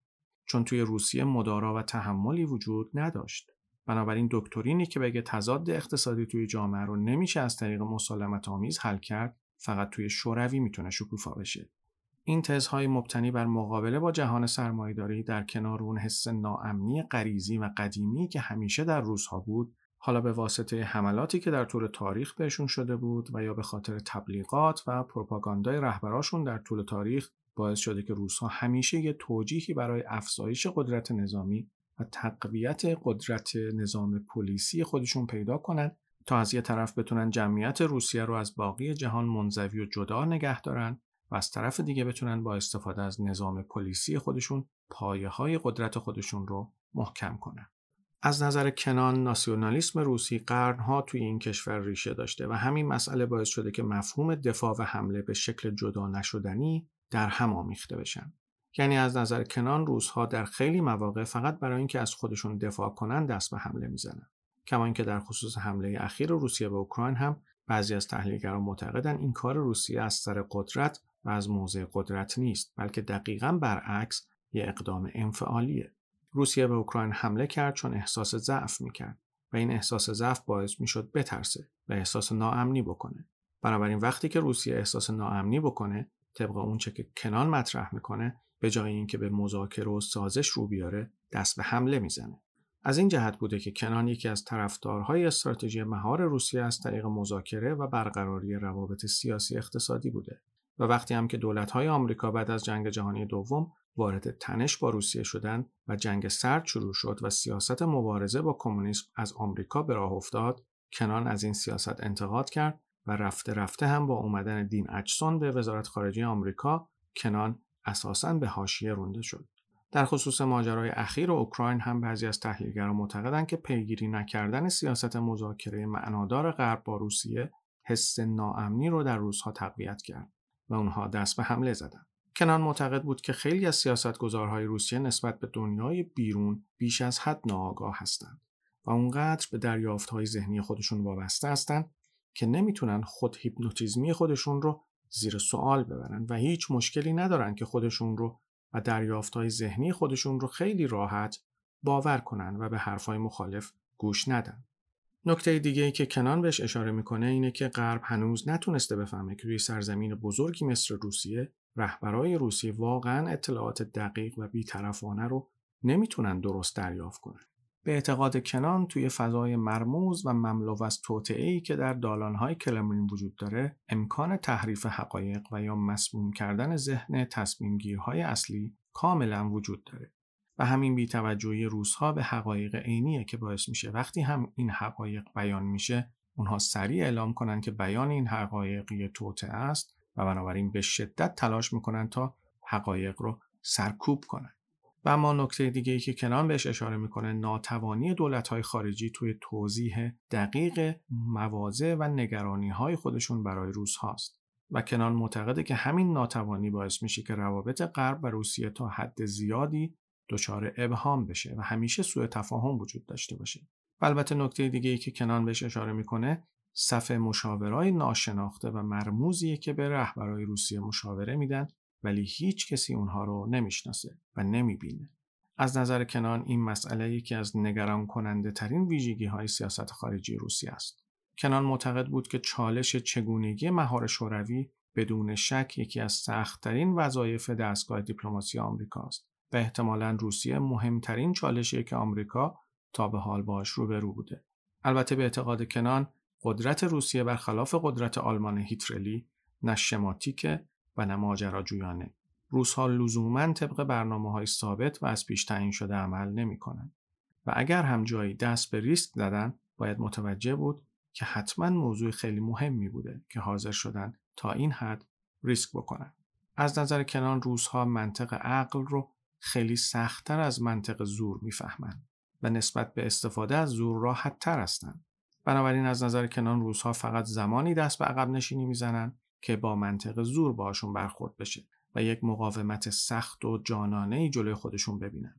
چون توی روسیه مدارا و تحملی وجود نداشت. بنابراین دکترینی که بگه تضاد اقتصادی توی جامعه رو نمیشه از طریق مسالمت آمیز حل کرد فقط توی شوروی می‌تونه شکوفا بشه. این تزهای مبتنی بر مقابله با جهان سرمایهداری در کنار اون حس ناامنی غریزی و قدیمی که همیشه در روزها بود حالا به واسطه حملاتی که در طول تاریخ بهشون شده بود و یا به خاطر تبلیغات و پروپاگاندای رهبراشون در طول تاریخ باعث شده که روزها همیشه یه توجیهی برای افزایش قدرت نظامی و تقویت قدرت نظام پلیسی خودشون پیدا کنن تا از یه طرف بتونن جمعیت روسیه رو از باقی جهان منزوی و جدا نگه دارن و از طرف دیگه بتونن با استفاده از نظام پلیسی خودشون پایه های قدرت خودشون رو محکم کنن. از نظر کنان ناسیونالیسم روسی قرنها توی این کشور ریشه داشته و همین مسئله باعث شده که مفهوم دفاع و حمله به شکل جدا نشدنی در هم آمیخته بشن. یعنی از نظر کنان روزها در خیلی مواقع فقط برای اینکه از خودشون دفاع کنن دست به حمله می‌زنن. کما اینکه در خصوص حمله اخیر روسیه به اوکراین هم بعضی از تحلیلگران معتقدند این کار روسیه از سر قدرت و از موضع قدرت نیست بلکه دقیقا برعکس یه اقدام انفعالیه. روسیه به اوکراین حمله کرد چون احساس ضعف می‌کرد و این احساس ضعف باعث می‌شد بترسه و احساس ناامنی بکنه. بنابراین وقتی که روسیه احساس ناامنی بکنه طبق اونچه که کنان مطرح می‌کنه به جای اینکه به مذاکره و سازش رو بیاره دست به حمله می‌زنه. از این جهت بوده که کنان یکی از طرفدارهای استراتژی مهار روسیه از طریق مذاکره و برقراری روابط سیاسی اقتصادی بوده و وقتی هم که دولت‌های آمریکا بعد از جنگ جهانی دوم وارد تنش با روسیه شدند و جنگ سرد شروع شد و سیاست مبارزه با کمونیسم از آمریکا به راه افتاد کنان از این سیاست انتقاد کرد و رفته رفته هم با اومدن دین اجسون به وزارت خارجه آمریکا کنان اساساً به حاشیه رونده شد. در خصوص ماجرای اخیر اوکراین هم بعضی از تحلیلگران معتقدند که پیگیری نکردن سیاست مذاکره معنادار غرب با روسیه حس ناامنی رو در روزها تقویت کرد و اونها دست به حمله زدند. کنان معتقد بود که خیلی از سیاستگزارهای روسیه نسبت به دنیای بیرون بیش از حد ناآگاه هستند و اونقدر به دریافتهای ذهنی خودشون وابسته هستند که نمی‌تونن خود هیپنوتیزمی خودشون رو زیر سوال ببرن و هیچ مشکلی ندارن که خودشون رو و دریافتهای ذهنی خودشون رو خیلی راحت باور کنن و به حرفای مخالف گوش ندن. نکته دیگه ای که کنان بهش اشاره می‌کنه اینه که غرب هنوز نتونسته بفهمه که روی سرزمین بزرگی مثل روسیه رهبرای روسیه واقعا اطلاعات دقیق و بیطرفانه رو نمی‌تونن درست دریافت کنن. به اعتقاد کنان توی فضای مرموز و مملو از توطئه‌ای که در دالانهای کلمرین وجود داره امکان تحریف حقایق و یا مسموم کردن ذهن تصمیمگیرهای اصلی کاملا وجود داره. و همین بیتوجهی روزها به حقایق عینیه که باعث میشه وقتی هم این حقایق بیان میشه اونها سریع اعلام کنن که بیان این حقایق یه توطعه است و بنابراین به شدت تلاش می‌کنن تا حقایق رو سرکوب کنن. و اما نکته دیگه ای که کنان بهش اشاره می‌کنه ناتوانی دولت های خارجی توی توضیح دقیق مواضع و نگرانی های خودشون برای روس هاست و کنان معتقده که همین ناتوانی باعث میشه که روابط غرب و روسیه تا حد زیادی دچار ابهام بشه و همیشه سوء تفاهم وجود داشته باشه. و البته نکته دیگه ای که کنان بهش اشاره می‌کنه صف مشاورای ناشناخته و مرموزیه که به رهبرای روسیه مشاوره میدن ولی هیچ کسی اونها رو نمی‌شناسه و نمی‌بینه. از نظر کنان این مسئله یکی از نگران کننده ترین ویژگی های سیاست خارجی روسیه است. کنان معتقد بود که چالش چگونگی مهار شوروی بدون شک یکی از سختترین وظایف دستگاه دیپلماسی آمریکا است و احتمالا روسیه مهمترین چالشی که آمریکا تا به حال باش روبرو بوده. البته به اعتقاد کنان قدرت روسیه برخلاف قدرت آلمان هیترلی نه شماتیکه و نه ماجراجویانه روزها لزوما طبق برنامه های ثابت و از پیش تعیین شده عمل نمی کنن. و اگر هم جایی دست به ریسک زدن باید متوجه بود که حتما موضوع خیلی مهمی بوده که حاضر شدن تا این حد ریسک بکنن. از نظر کنان روزها منطق عقل رو خیلی سختتر از منطق زور می‌فهمند و نسبت به استفاده از زور راحت تر هستند. بنابراین از نظر کنان روزها فقط زمانی دست به عقب نشینی می‌زنن که با منطق زور باشون برخورد بشه و یک مقاومت سخت و جانانه ای جلوی خودشون ببینن.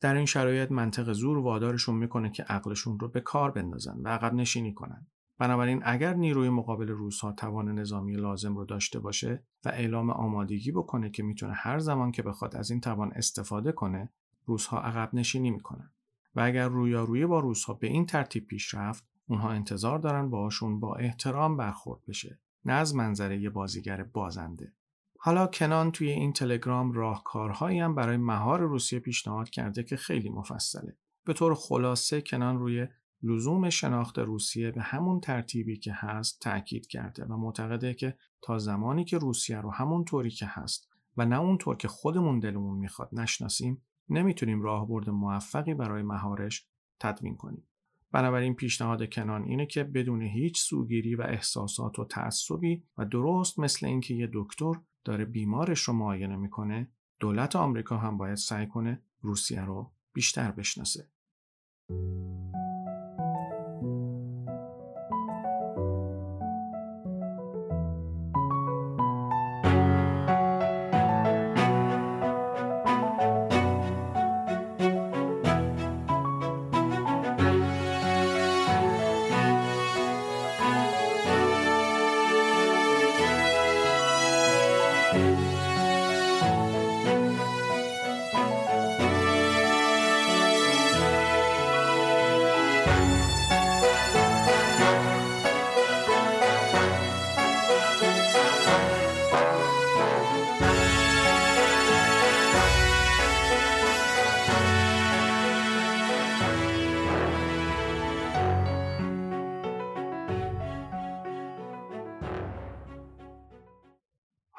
در این شرایط منطق زور وادارشون می‌کنه که عقلشون رو به کار بندازن و عقب نشینی کنن. بنابراین اگر نیروی مقابل روزها توان نظامی لازم رو داشته باشه و اعلام آمادگی بکنه که می‌تونه هر زمان که بخواد از این توان استفاده کنه روزها عقب نشینی می‌کنن و اگر رویارویی با روزها به این ترتیب پیش رفت اونها انتظار دارن باشون با احترام برخورد بشه نه از منظره یه بازیگر بازنده حالا کنان توی این تلگرام راهکارهایی هم برای مهار روسیه پیشنهاد کرده که خیلی مفصله به طور خلاصه کنان روی لزوم شناخت روسیه به همون ترتیبی که هست تاکید کرده و معتقده که تا زمانی که روسیه رو همون طوری که هست و نه اونطور که خودمون دلمون می‌خواد نشناسیم نمی‌تونیم راهبرد موفقی برای مهارش تدوین کنیم. بنابراین پیشنهاد کنان اینه که بدون هیچ سوگیری و احساسات و تعصبی و درست مثل اینکه یه دکتر داره بیمارش رو معاینه می‌کنه دولت آمریکا هم باید سعی کنه روسیه رو بیشتر بشناسه.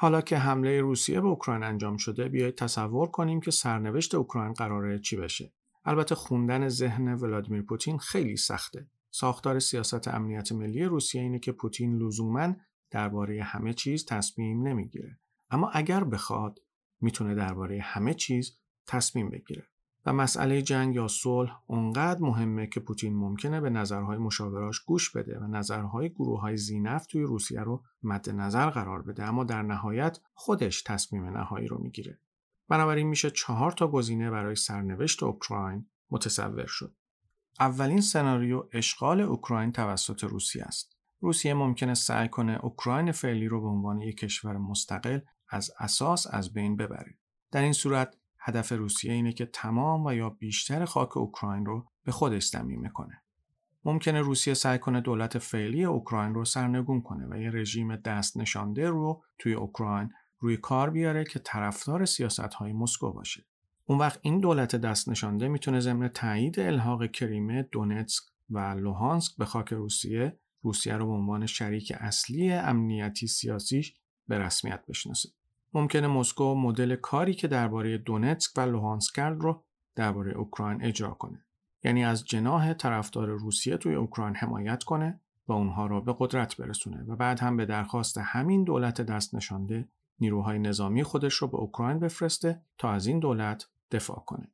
حالا که حمله روسیه به اوکراین انجام شده بیایید تصور کنیم که سرنوشت اوکراین قراره چی بشه. البته خوندن ذهن ولادیمیر پوتین خیلی سخته. ساختار سیاست امنیت ملی روسیه اینه که پوتین لزوما درباره همه چیز تصمیم نمی‌گیره. اما اگر بخواد می‌تونه درباره همه چیز تصمیم بگیره. مسئله جنگ یا صلح اونقدر مهمه که پوتین ممکنه به نظرهای مشاوراش گوش بده و نظرهای گروه های زینفت توی روسیه رو مد نظر قرار بده اما در نهایت خودش تصمیم نهایی رو می‌گیره. بنابراین میشه چهار تا گزینه برای سرنوشت اوکراین متصور شد. اولین سناریو اشغال اوکراین توسط روسیه است. روسیه ممکنه سعی کنه اوکراین فعلی رو به عنوان یک کشور مستقل از اساس از بین ببره. در این صورت هدف روسیه اینه که تمام و یا بیشتر خاک اوکراین رو به خودش ضمیمه کنه. ممکنه روسیه سعی کنه دولت فعلی اوکراین رو سرنگون کنه و یه رژیم دست نشانده رو توی اوکراین روی کار بیاره که طرفدار سیاست های مسکو باشه. اون وقت این دولت دست نشانده می‌تونه ضمن تایید الحاق کریمه، دونتسک و لوهانسک به خاک روسیه، روسیه رو به عنوان شریک اصلی امنیتی سیاسیش به رسمیت بشناسه. ممکنه مسکو مدل کاری که درباره دونتسک و لوهانسک رو درباره اوکراین اجرا کنه. یعنی از جناح طرفدار روسیه توی اوکراین حمایت کنه و اونها را به قدرت برسونه و بعد هم به درخواست همین دولت دست نشانده نیروهای نظامی خودش رو به اوکراین بفرسته تا از این دولت دفاع کنه.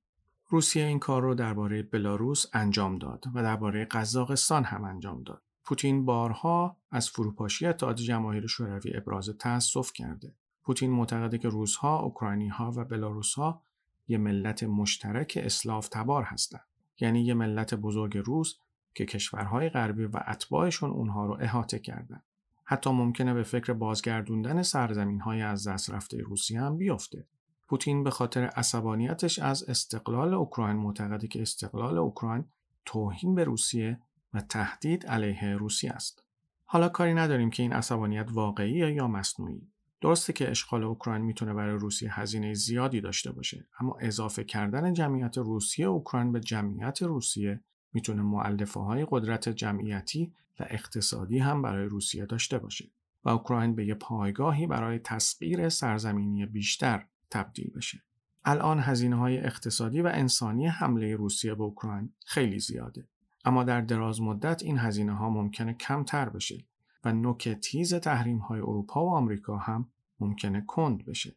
روسیه این کار رو درباره بلاروس انجام داد و درباره قزاقستان هم انجام داد. پوتین بارها از فروپاشی اتحاد جماهیر شوروی ابراز تأسف کرده. پوتین معتقده که روزها، اوکراینی ها و بلاروس ها یه ملت مشترک اسلاف تبار هستند. یعنی یه ملت بزرگ روس که کشورهای غربی و اتباعشون اونها رو احاطه کردن. حتی ممکنه به فکر بازگردوندن سرزمین های از دست رفته روسیه هم بیفته. پوتین به خاطر عصبانیتش از استقلال اوکراین معتقده که استقلال اوکراین توهین به روسیه و تهدید علیه روسیه است. حالا کاری نداریم که این عصبانیت واقعی یا مصنوعی. درسته که اشغال اوکراین می‌تونه برای روسیه هزینه زیادی داشته باشه اما اضافه کردن جمعیت روسیه اوکراین به جمعیت روسیه می‌تونه معلفه های قدرت جمعیتی و اقتصادی هم برای روسیه داشته باشه و اوکراین به یه پایگاهی برای تسخیر سرزمینی بیشتر تبدیل بشه. الان هزینه های اقتصادی و انسانی حمله روسیه به اوکراین خیلی زیاده. اما در دراز مدت این هزینه ها ممکنه کمتر بشه و نوک تیز تحریم های اروپا و آمریکا هم ممکنه کند بشه.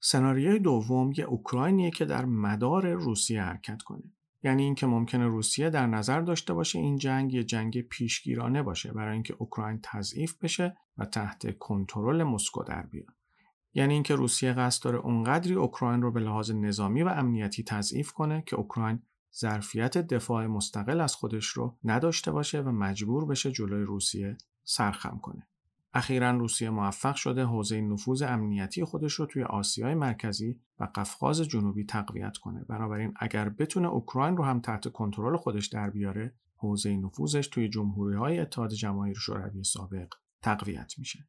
سناریوی دوم یه اوکراینیه که در مدار روسیه حرکت کنه. یعنی اینکه ممکنه روسیه در نظر داشته باشه این جنگ یه جنگ پیشگیرانه باشه برای اینکه اوکراین تضعیف بشه و تحت کنترل مسکو در بیاد. یعنی اینکه روسیه قصد داره اونقدری اوکراین رو به لحاظ نظامی و امنیتی تضعیف کنه که اوکراین ظرفیت دفاع مستقل از خودش رو نداشته باشه و مجبور بشه جلوی روسیه سرخم کنه. اخیرا روسیه موفق شده حوزه نفوذ امنیتی خودش رو توی آسیای مرکزی و قفقاز جنوبی تقویت کنه. بنابراین اگر بتونه اوکراین رو هم تحت کنترل خودش در بیاره، حوزه نفوذش توی جمهوری های اتحاد جماهیر شوروی سابق تقویت میشه.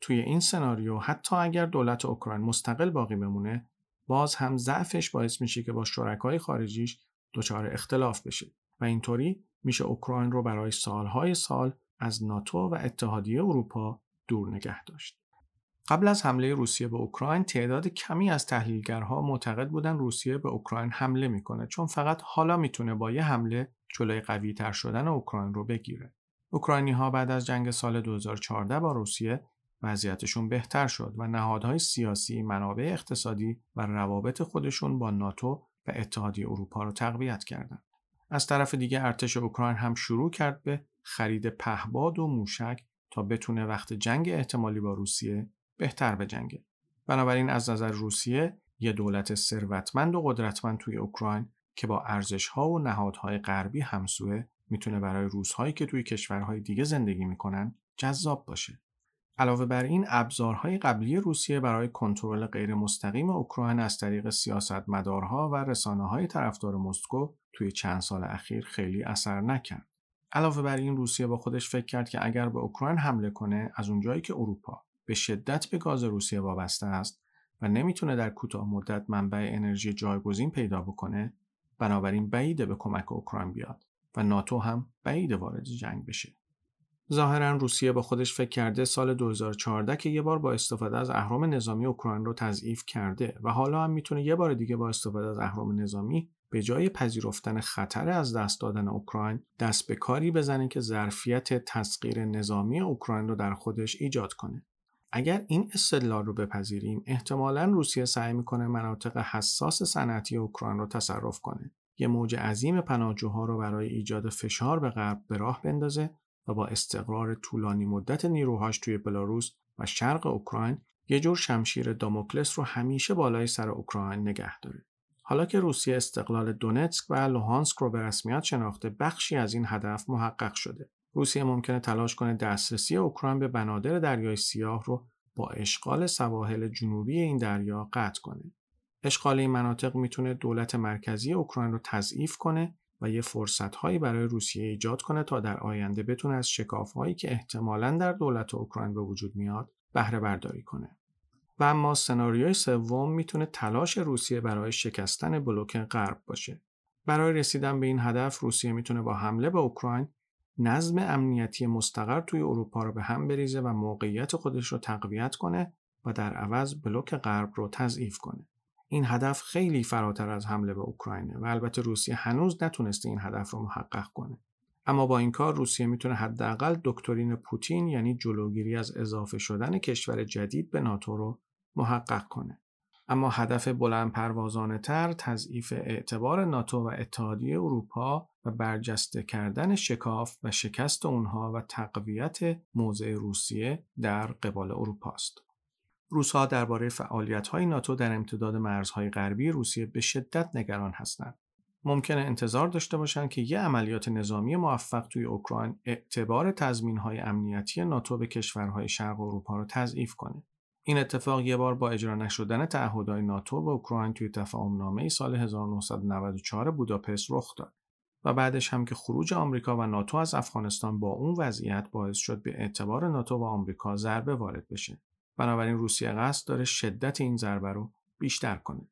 توی این سناریو حتی اگر دولت اوکراین مستقل باقی بمونه، باز هم ضعفش باعث میشه که با شرکای خارجیش دچار اختلاف بشه و اینطوری میشه اوکراین رو برای سالهای سال از ناتو و اتحادیه اروپا دور نگه داشت. قبل از حمله روسیه به اوکراین تعداد کمی از تحلیلگرها معتقد بودن روسیه به اوکراین حمله می‌کنه چون فقط حالا می‌تونه با یه حمله جلوی قوی تر شدن اوکراین رو بگیره. اوکراینی ها بعد از جنگ سال 2014 با روسیه وضعیتشون بهتر شد و نهادهای سیاسی، منابع اقتصادی و روابط خودشون با ناتو و اتحادیه اروپا رو تقویت کردند. از طرف دیگه ارتش اوکراین هم شروع کرد به خرید پهباد و موشک تا بتونه وقت جنگ احتمالی با روسیه بهتر بجنگه. بنابراین از نظر روسیه یه دولت ثروتمند و قدرتمند توی اوکراین که با ارزشها و نهادهای غربی همسوه می‌تونه برای روزهایی که توی کشورهای دیگه زندگی می‌کنن جذاب باشه. علاوه بر این ابزارهای قبلی روسیه برای کنترل غیر مستقیم اوکراین از طریق سیاستمدارها و رسانه های طرفدار مسکو توی چند سال اخیر خیلی اثر نکرد. علاوه بر این روسیه با خودش فکر کرد که اگر به اوکراین حمله کنه از اونجایی که اروپا به شدت به گاز روسیه وابسته است و نمی‌تونه در کوتاه مدت منبع انرژی جایگزین پیدا بکنه بنابراین بعیده به کمک اوکراین بیاد و ناتو هم بعید وارد جنگ بشه. ظاهرا روسیه با خودش فکر کرده سال 2014 که یه بار با استفاده از اهرام نظامی اوکراین رو تضعیف کرده و حالا هم می‌تونه یه بار دیگه با استفاده از اهرام نظامی به جای پذیرفتن خطر از دست دادن اوکراین دست به کاری بزنه که ظرفیت تسخیر نظامی اوکراین رو در خودش ایجاد کنه. اگر این استدلال رو بپذیریم احتمالا روسیه سعی می‌کنه مناطق حساس صنعتی اوکراین رو تصرف کنه یه موج عظیم پناهجوها رو برای ایجاد فشار به غرب به راه بندازه و با استقرار طولانی مدت نیروهاش توی بلاروس و شرق اوکراین یه جور شمشیر داموکلس رو همیشه بالای سر اوکراین نگه داره. حالا که روسیه استقلال دونتسک و لوهانسک رو به رسمیت شناخته بخشی از این هدف محقق شده. روسیه ممکنه تلاش کنه دسترسی اوکراین به بنادر دریای سیاه رو با اشغال سواحل جنوبی این دریا قطع کنه. اشغال این مناطق می‌تونه دولت مرکزی اوکراین رو تضعیف کنه و یه فرصت هایی برای روسیه ایجاد کنه تا در آینده بتونه از شکاف هایی که احتمالا در دولت اوکراین به وجود میاد بهره برداری کنه. و اما سناریوی سوم می‌تونه تلاش روسیه برای شکستن بلوک غرب باشه. برای رسیدن به این هدف روسیه می‌تونه با حمله به اوکراین نظم امنیتی مستقر توی اروپا رو به هم بریزه و موقعیت خودش رو تقویت کنه و در عوض بلوک غرب رو تضعیف کنه. این هدف خیلی فراتر از حمله به اوکراینه و البته روسیه هنوز نتونسته این هدف رو محقق کنه. اما با این کار روسیه می‌تونه حداقل دکترین پوتین یعنی جلوگیری از اضافه شدن کشور جدید به ناتو رو محقق کنه. اما هدف بلند پروازانه تر تضعیف اعتبار ناتو و اتحادیه اروپا و برجسته کردن شکاف و شکست اونها و تقویت موضع روسیه در قبال اروپا است. روسها درباره فعالیت‌های ناتو در امتداد مرزهای غربی روسیه به شدت نگران هستند. ممکنه انتظار داشته باشند که یه عملیات نظامی موفق توی اوکراین اعتبار تضمین‌های امنیتی ناتو به کشورهای شرق اروپا را تضعیف کنه. این اتفاق یه بار با اجرا نشدن تعهدات ناتو به اوکراین توی تفاهم نامه سال 1994 بوداپست رخ داد و بعدش هم که خروج آمریکا و ناتو از افغانستان با اون وضعیت باعث شد به اعتبار ناتو و آمریکا ضربه وارد بشه. بنابراین روسیه قصد داره شدت این ضربه رو بیشتر کنه.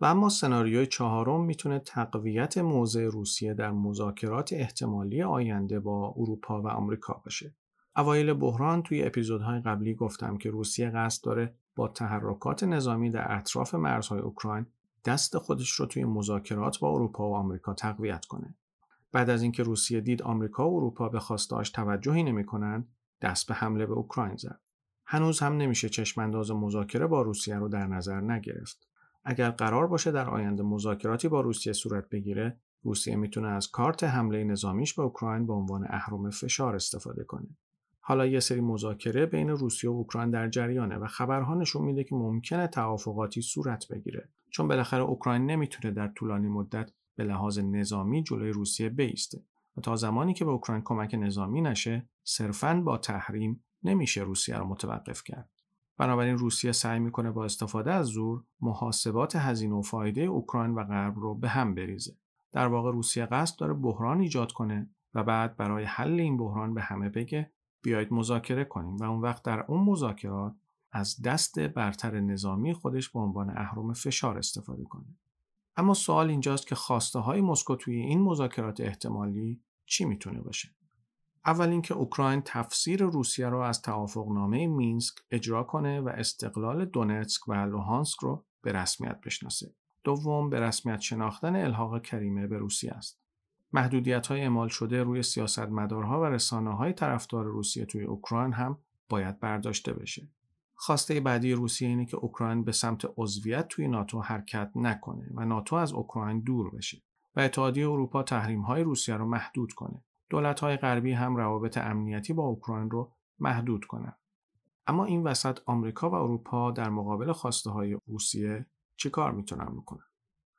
و اما سناریوی چهارم می‌تونه تقویت موضع روسیه در مذاکرات احتمالی آینده با اروپا و آمریکا باشه. اوایل بحران توی اپیزودهای قبلی گفتم که روسیه قصد داره با تحرکات نظامی در اطراف مرزهای اوکراین دست خودش رو توی مذاکرات با اروپا و آمریکا تقویت کنه. بعد از اینکه روسیه دید آمریکا و اروپا به خواستاش توجهی نمی‌کنن، دست به حمله به اوکراین زد. هنوز هم نمیشه چشمانداز مذاکره با روسیه رو در نظر نگرفت. اگر قرار باشه در آینده مذاکراتی با روسیه صورت بگیره، روسیه می‌تونه از کارت حمله نظامیش به اوکراین به عنوان اهرم فشار استفاده کنه. حالا یه سری مذاکره بین روسیه و اوکراین در جریانه و خبرها نشون میده که ممکنه توافقاتی صورت بگیره. چون بالاخره اوکراین نمی‌تونه در طولانی مدت به لحاظ نظامی جلوی روسیه بیسته و تا زمانی که به اوکراین کمک نظامی نشه صرفاً با تحریم نمیشه روسیه رو متوقف کرد. بنابراین روسیه سعی می‌کنه با استفاده از زور محاسبات هزینه و فایده اوکراین و غرب رو به هم بریزه. در واقع روسیه قصد داره بحران ایجاد کنه و بعد برای حل این بحران به همه بگه بیایید مذاکره کنیم و اون وقت در اون مذاکرات از دست برتر نظامی خودش به عنوان اهرم فشار استفاده کنه. اما سوال اینجاست که خواسته های مسکو توی این مذاکرات احتمالی چی می‌تونه باشه؟ اول اینکه اوکراین تفسیر روسیه رو از توافقنامه مینسک اجرا کنه و استقلال دونتسک و لوهانسک رو به رسمیت بشناسه. دوم به رسمیت شناختن الحاق کریمه به روسیه است. محدودیت های اعمال شده روی سیاستمدارها و رسانه های طرفدار روسیه توی اوکراین هم باید برداشته بشه. خواسته بعدی روسیه اینه که اوکراین به سمت عضویت توی ناتو حرکت نکنه و ناتو از اوکراین دور بشه و اتحادیه اروپا تحریم های روسیه رو محدود کنه. دولت های غربی هم روابط امنیتی با اوکراین رو محدود کنن. اما این وسط آمریکا و اروپا در مقابل خواسته های روسیه چیکار می‌تونن بکنن؟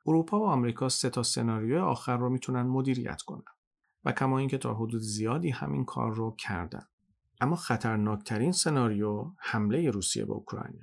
اروپا و آمریکا سه تا سناریوی آخر رو می‌تونن مدیریت کنن و کما اینکه تا حدود زیادی همین کار رو کردن. اما خطرناکترین سناریو حمله روسیه به اوکراین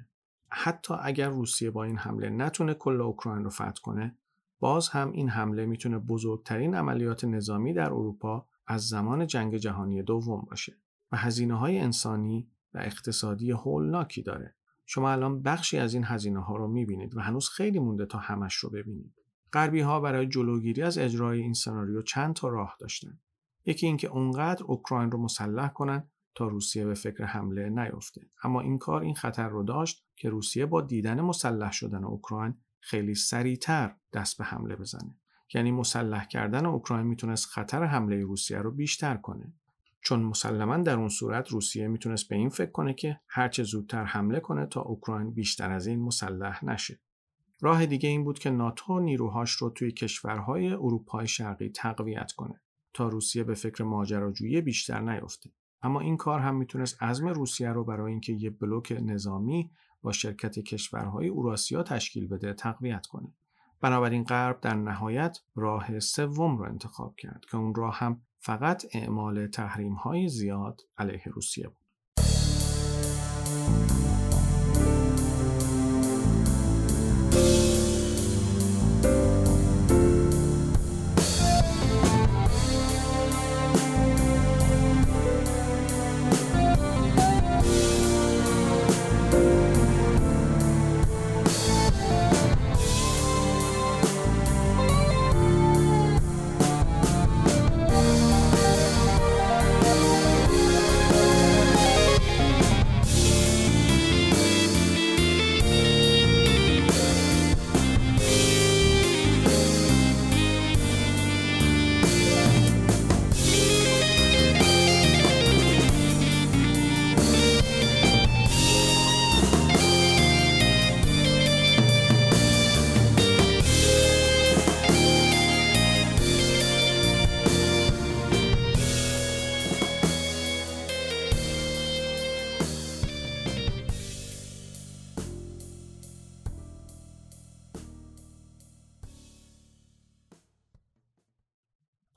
حتی اگر روسیه با این حمله نتونه کل اوکراین رو فتح کنه باز هم این حمله می‌تونه بزرگترین عملیات نظامی در اروپا از زمان جنگ جهانی دوم باشه و هزینه های انسانی و اقتصادی هولناکی داره. شما الان بخشی از این هزینه ها رو می‌بینید و هنوز خیلی مونده تا همش رو ببینید. غربی ها برای جلوگیری از اجرای این سناریو چند تا راه داشتن. یکی اینکه اونقدر اوکراین رو مسلح کنن تا روسیه به فکر حمله نیفته. اما این کار این خطر رو داشت که روسیه با دیدن مسلح شدن اوکراین خیلی سریعتر دست به حمله بزنه. یعنی مسلح کردن اوکراین می‌تونست خطر حمله روسیه رو بیشتر کنه. چون مسلما در اون صورت روسیه می‌تونست به این فکر کنه که هرچه زودتر حمله کنه تا اوکراین بیشتر از این مسلح نشه. راه دیگه این بود که ناتو نیروهاش رو توی کشورهای اروپای شرقی تقویت کنه تا روسیه به فکر ماجراجویی بیشتر نیفته. اما این کار هم می‌تونست عزم روسیه رو برای اینکه یه بلوک نظامی با شرکت کشورهای اوراسیا تشکیل بده تقویت کنه. بنابراین غرب در نهایت راه سوم رو انتخاب کرد که اون راه هم فقط اعمال تحریم های زیاد علیه روسیه بود.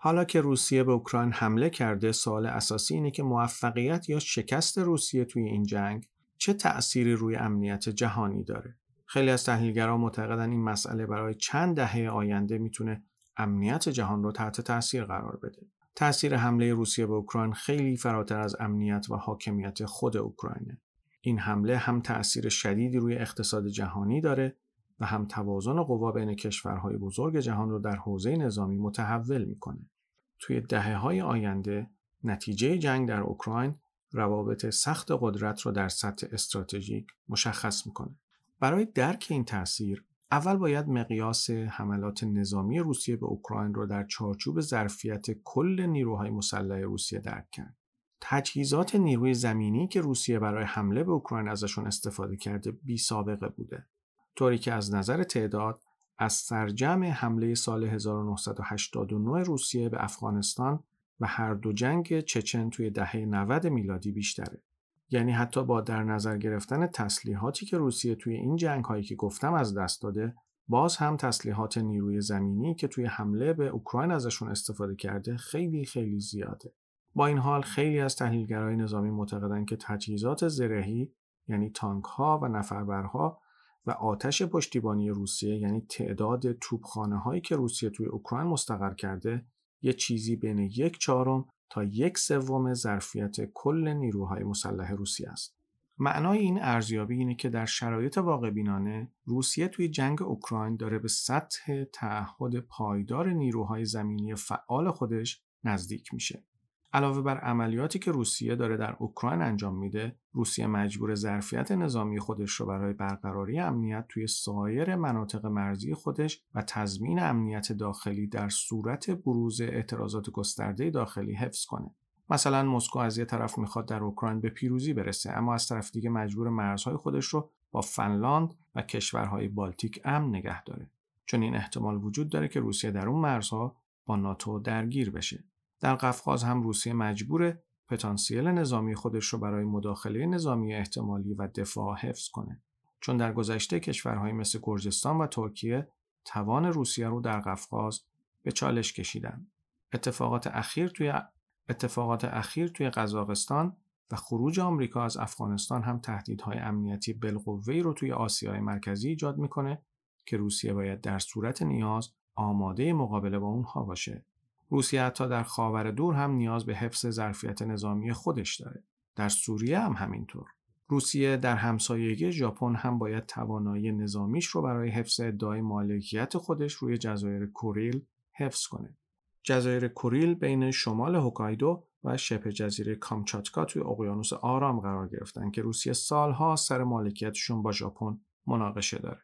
حالا که روسیه به اوکراین حمله کرده سوال اساسی اینه که موفقیت یا شکست روسیه توی این جنگ چه تأثیری روی امنیت جهانی داره؟ خیلی از تحلیلگران معتقدن این مسئله برای چند دهه آینده می‌تونه امنیت جهان رو تحت تاثیر قرار بده. تأثیر حمله روسیه به اوکراین خیلی فراتر از امنیت و حاکمیت خود اوکراینه. این حمله هم تأثیر شدیدی روی اقتصاد جهانی داره و هم توازن قوا بین کشورهای بزرگ جهان رو در حوزه نظامی متحول می‌کنه. توی دهه های آینده نتیجه جنگ در اوکراین روابط سخت قدرت را در سطح استراتژیک مشخص می‌کنه. برای درک این تاثیر اول باید مقیاس حملات نظامی روسیه به اوکراین را در چارچوب ظرفیت کل نیروهای مسلح روسیه درک کرد. تجهیزات نیروی زمینی که روسیه برای حمله به اوکراین ازشون استفاده کرده بی سابقه بوده. طوری که از نظر تعداد از سرجمع حمله سال 1989 روسیه به افغانستان و هر دو جنگ چچن توی دهه 90 میلادی بیشتره. یعنی حتی با در نظر گرفتن تسلیحاتی که روسیه توی این جنگ هایی که گفتم از دست داده باز هم تسلیحات نیروی زمینی که توی حمله به اوکراین ازشون استفاده کرده خیلی خیلی زیاده. با این حال خیلی از تحلیلگرای نظامی معتقدند که تجهیزات زرهی یعنی تانک ها و نفربرها و آتش پشتیبانی روسیه یعنی تعداد توپخانه هایی که روسیه توی اوکراین مستقر کرده یه چیزی بین یک چهارم تا یک سوم ظرفیت کل نیروهای مسلح روسیه است. معنای این ارزیابی اینه که در شرایط واقع بینانه روسیه توی جنگ اوکراین داره به سطح تعهد پایدار نیروهای زمینی فعال خودش نزدیک میشه. علاوه بر عملیاتی که روسیه داره در اوکراین انجام میده، روسیه مجبور ظرفیت نظامی خودش رو برای برقراری امنیت توی سایر مناطق مرزی خودش و تضمین امنیت داخلی در صورت بروز اعتراضات گسترده داخلی حفظ کنه. مثلا مسکو از یه طرف می‌خواد در اوکراین به پیروزی برسه اما از طرف دیگه مجبور مرزهای خودش رو با فنلاند و کشورهای بالتیک امن نگه داره. چون این احتمال وجود داره که روسیه در اون مرزها با ناتو درگیر بشه. در قفقاز هم روسیه مجبور پتانسیل نظامی خودش رو برای مداخله نظامی احتمالی و دفاع حفظ کنه. چون در گذشته کشورهایی مثل گرجستان و ترکیه توان روسیه رو در قفقاز به چالش کشیدن. اتفاقات اخیر توی اتفاقات اخیر توی قزاقستان و خروج آمریکا از افغانستان هم تهدیدهای امنیتی بالقوه‌ای رو توی آسیای مرکزی ایجاد می‌کنه که روسیه باید در صورت نیاز آماده مقابله با اونها باشه. روسیه حتی در خاور دور هم نیاز به حفظ ظرفیت نظامی خودش داره. در سوریه هم همینطور. روسیه در همسایگی ژاپن هم باید توانایی نظامیش رو برای حفظ ادعای مالکیت خودش روی جزایر کوریل حفظ کنه. جزایر کوریل بین شمال هوکایدو و شبه جزیره کامچاتکا توی اقیانوس آرام قرار گرفتن که روسیه سالها سر مالکیتشون با ژاپن مناقشه داره.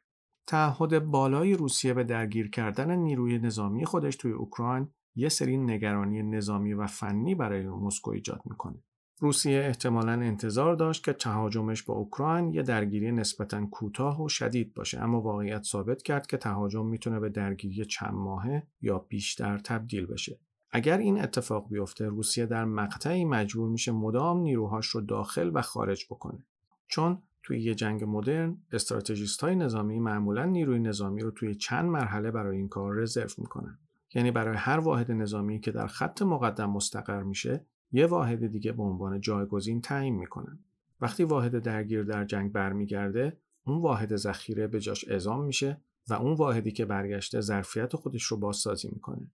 تعهد بالای روسیه به درگیر کردن نیروی نظامی خودش توی اوکراین یه سری نگرانی نظامی و فنی برای مسکو ایجاد می‌کنه. روسیه احتمالا انتظار داشت که تهاجمش با اوکراین یه درگیری نسبتا کوتاه و شدید باشه اما واقعیت ثابت کرد که تهاجم می‌تونه به درگیری چند ماهه یا بیشتر تبدیل بشه. اگر این اتفاق بیفته روسیه در مقطعی مجبور میشه مدام نیروهاش رو داخل و خارج بکنه. چون توی یه جنگ مدرن استراتژیست های نظامی معمولا نیروی نظامی رو توی چند مرحله برای این کار رزرو می‌کنن. یعنی برای هر واحد نظامی که در خط مقدم مستقر میشه یه واحد دیگه به عنوان جایگزین تعیین می‌کنن. وقتی واحد درگیر در جنگ برمیگرده اون واحد ذخیره به جاش اعزام میشه و اون واحدی که برگشته ظرفیت خودش رو بازسازی می‌کنه.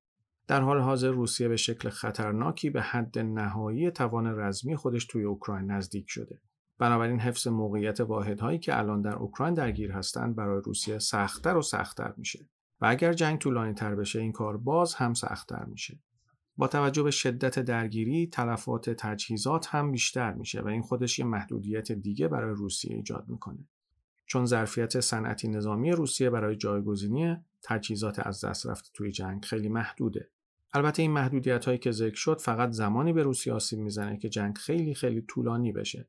در حال حاضر روسیه به شکل خطرناکی به حد نهایی توان رزمی خودش توی اوکراین نزدیک شده. بنابراین حفظ موقعیت واحدهایی که الان در اوکراین درگیر هستند برای روسیه سختتر و سختتر میشه. و اگر جنگ طولانی تر بشه این کار باز هم سختتر میشه. با توجه به شدت درگیری تلفات تجهیزات هم بیشتر میشه و این خودش یه محدودیت دیگه برای روسیه ایجاد می‌کنه. چون ظرفیت صنعتی نظامی روسیه برای جایگزینی تجهیزات از دست رفته توی جنگ خیلی محدوده. البته این محدودیت هایی که ذکر شد فقط زمانی به روسیه آسیب می‌زنه که جنگ خیلی خیلی طولانی بشه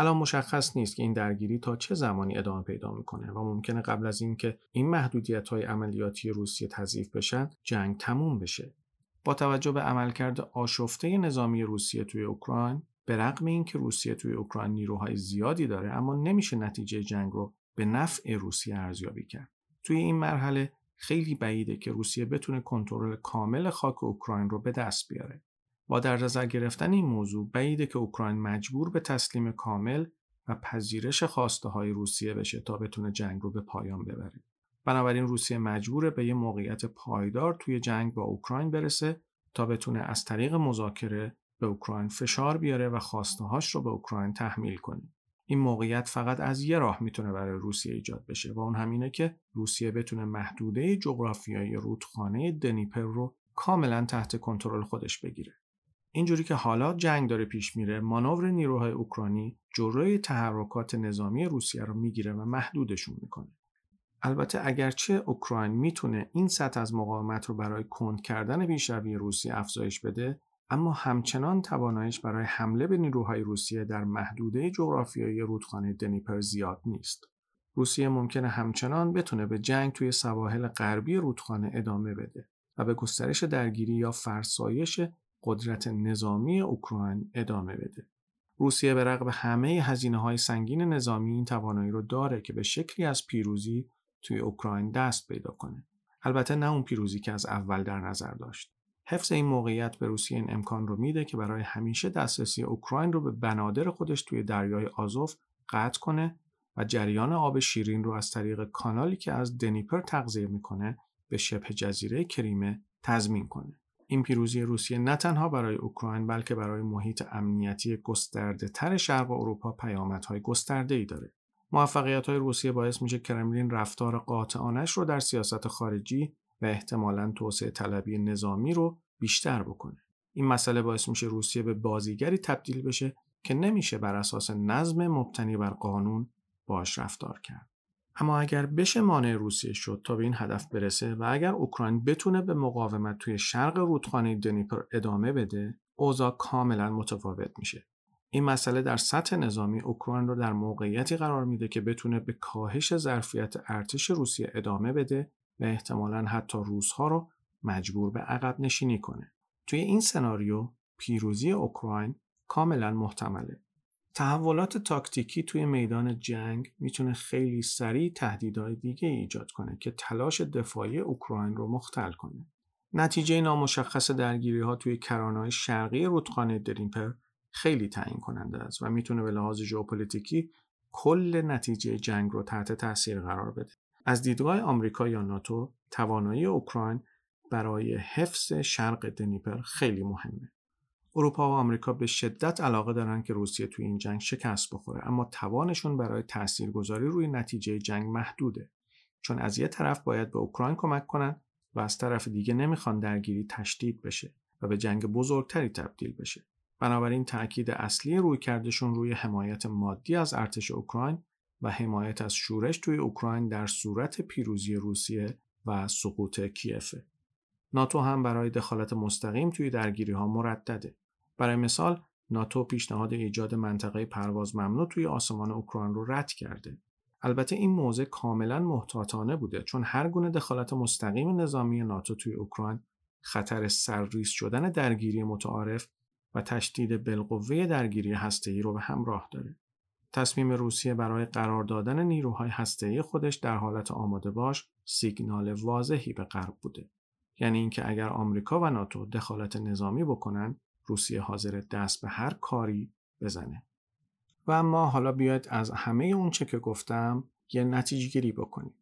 الان مشخص نیست که این درگیری تا چه زمانی ادامه پیدا می‌کنه و ممکنه قبل از اینکه این محدودیت های عملیاتی روسیه تضعیف بشن جنگ تموم بشه. با توجه به عملکرد آشفته نظامی روسیه توی اوکراین به رغم اینکه روسیه توی اوکراین نیروهای زیادی داره اما نمیشه نتیجه جنگ رو به نفع روسیه ارزیابی کرد. توی این مرحله خیلی بعیده که روسیه بتونه کنترل کامل خاک اوکراین رو به دست بیاره. با در نظر گرفتن این موضوع بعیده که اوکراین مجبور به تسلیم کامل و پذیرش خواسته های روسیه بشه تا بتونه جنگ رو به پایان ببره. بنابراین روسیه مجبوره به یه موقعیت پایدار توی جنگ با اوکراین برسه تا بتونه از طریق مذاکره به اوکراین فشار بیاره و خواسته هاش رو به اوکراین تحمیل کنه. این موقعیت فقط از یه راه می‌تونه برای روسیه ایجاد بشه و اون همینه که روسیه بتونه محدوده جغرافیایی رودخانه دنیپر رو کاملا تحت کنترل خودش بگیره. اینجوری که حالا جنگ داره پیش میره مانور نیروهای اوکراینی جلوی تحرکات نظامی روسیه رو می‌گیره و محدودشون می‌کنه. البته اگرچه اوکراین می‌تونه این سطح از مقاومت رو برای کند کردن پیشروی روسیه افزایش بده اما همچنان توانایش برای حمله به نیروهای روسیه در محدوده جغرافیایی رودخانه دنیپر زیاد نیست. روسیه ممکنه همچنان بتونه به جنگ توی سواحل غربی رودخانه ادامه بده و به گسترش درگیری یا فرسایش قدرت نظامی اوکراین ادامه بده. روسیه به رغم همه هزینه های سنگین نظامی این توانایی رو داره که به شکلی از پیروزی توی اوکراین دست پیدا کنه. البته نه اون پیروزی که از اول در نظر داشت. حفظ این موقعیت به روسیه این امکان رو میده که برای همیشه دسترسی اوکراین رو به بنادر خودش توی دریای آزوف قطع کنه و جریان آب شیرین رو از طریق کانالی که از دنیپر تغذیه می‌کنه به شبه جزیره کریمه تضمین کنه. این پیروزی روسیه نه تنها برای اوکراین بلکه برای محیط امنیتی گسترده تر شرق اروپا پیامدهای گسترده ای داره. موفقیت های روسیه باعث میشه کرملین رفتار قاطعانش رو در سیاست خارجی و احتمالا توسعه طلبی نظامی رو بیشتر بکنه. این مسئله باعث میشه روسیه به بازیگری تبدیل بشه که نمیشه بر اساس نظم مبتنی بر قانون باش رفتار کرد. اما اگر بشه مانع روسیه شد تا به این هدف برسه و اگر اوکراین بتونه به مقاومت توی شرق رودخانه دنیپر ادامه بده، اوضاع کاملا متفاوت میشه. این مسئله در سطح نظامی اوکراین رو در موقعیتی قرار میده که بتونه به کاهش ظرفیت ارتش روسیه ادامه بده و احتمالا حتی روسها رو مجبور به عقب نشینی کنه. توی این سناریو پیروزی اوکراین کاملا محتمله. تحولات تاکتیکی توی میدان جنگ می‌تونه خیلی سریع تهدیدهای دیگه ایجاد کنه که تلاش دفاعی اوکراین رو مختل کنه. نتیجه نامشخص درگیری ها توی کرانهای شرقی رودخانه دریمپر خیلی تعیین کننده است و می‌تونه به لحاظ ژئوپلیتیکی کل نتیجه جنگ رو تحت تاثیر قرار بده. از دیدگاه آمریکا یا ناتو توانایی اوکراین برای حفظ شرق دنیپر خیلی مهمه. اروپا و آمریکا به شدت علاقه دارن که روسیه توی این جنگ شکست بخوره اما توانشون برای تاثیرگذاری روی نتیجه جنگ محدوده چون از یه طرف باید به اوکراین کمک کنن و از طرف دیگه نمی‌خوان درگیری تشدید بشه و به جنگ بزرگتری تبدیل بشه بنابراین تاکید اصلی روی کردشون روی حمایت مادی از ارتش اوکراین و حمایت از شورش توی اوکراین در صورت پیروزی روسیه و سقوط کیفه. ناتو هم برای دخالت مستقیم توی درگیری ها مردده. برای مثال ناتو پیشنهاد ایجاد منطقه پرواز ممنوع توی آسمان اوکراین رو رد کرده. البته این موضع کاملا محتاطانه بوده چون هر گونه دخالت مستقیم نظامی ناتو توی اوکراین خطر سرریز شدن درگیری متعارف و تشدید بالقوه درگیری هسته‌ای رو به همراه داره. تصمیم روسیه برای قرار دادن نیروهای هسته‌ای خودش در حالت آماده باش سیگنال واضحی به غرب بوده. یعنی اینکه اگر آمریکا و ناتو دخالت نظامی بکنن، روسیه حاضر دست به هر کاری بزنه. و اما حالا بیاید از همه اون چه که گفتم یه نتیجه گیری بکنیم.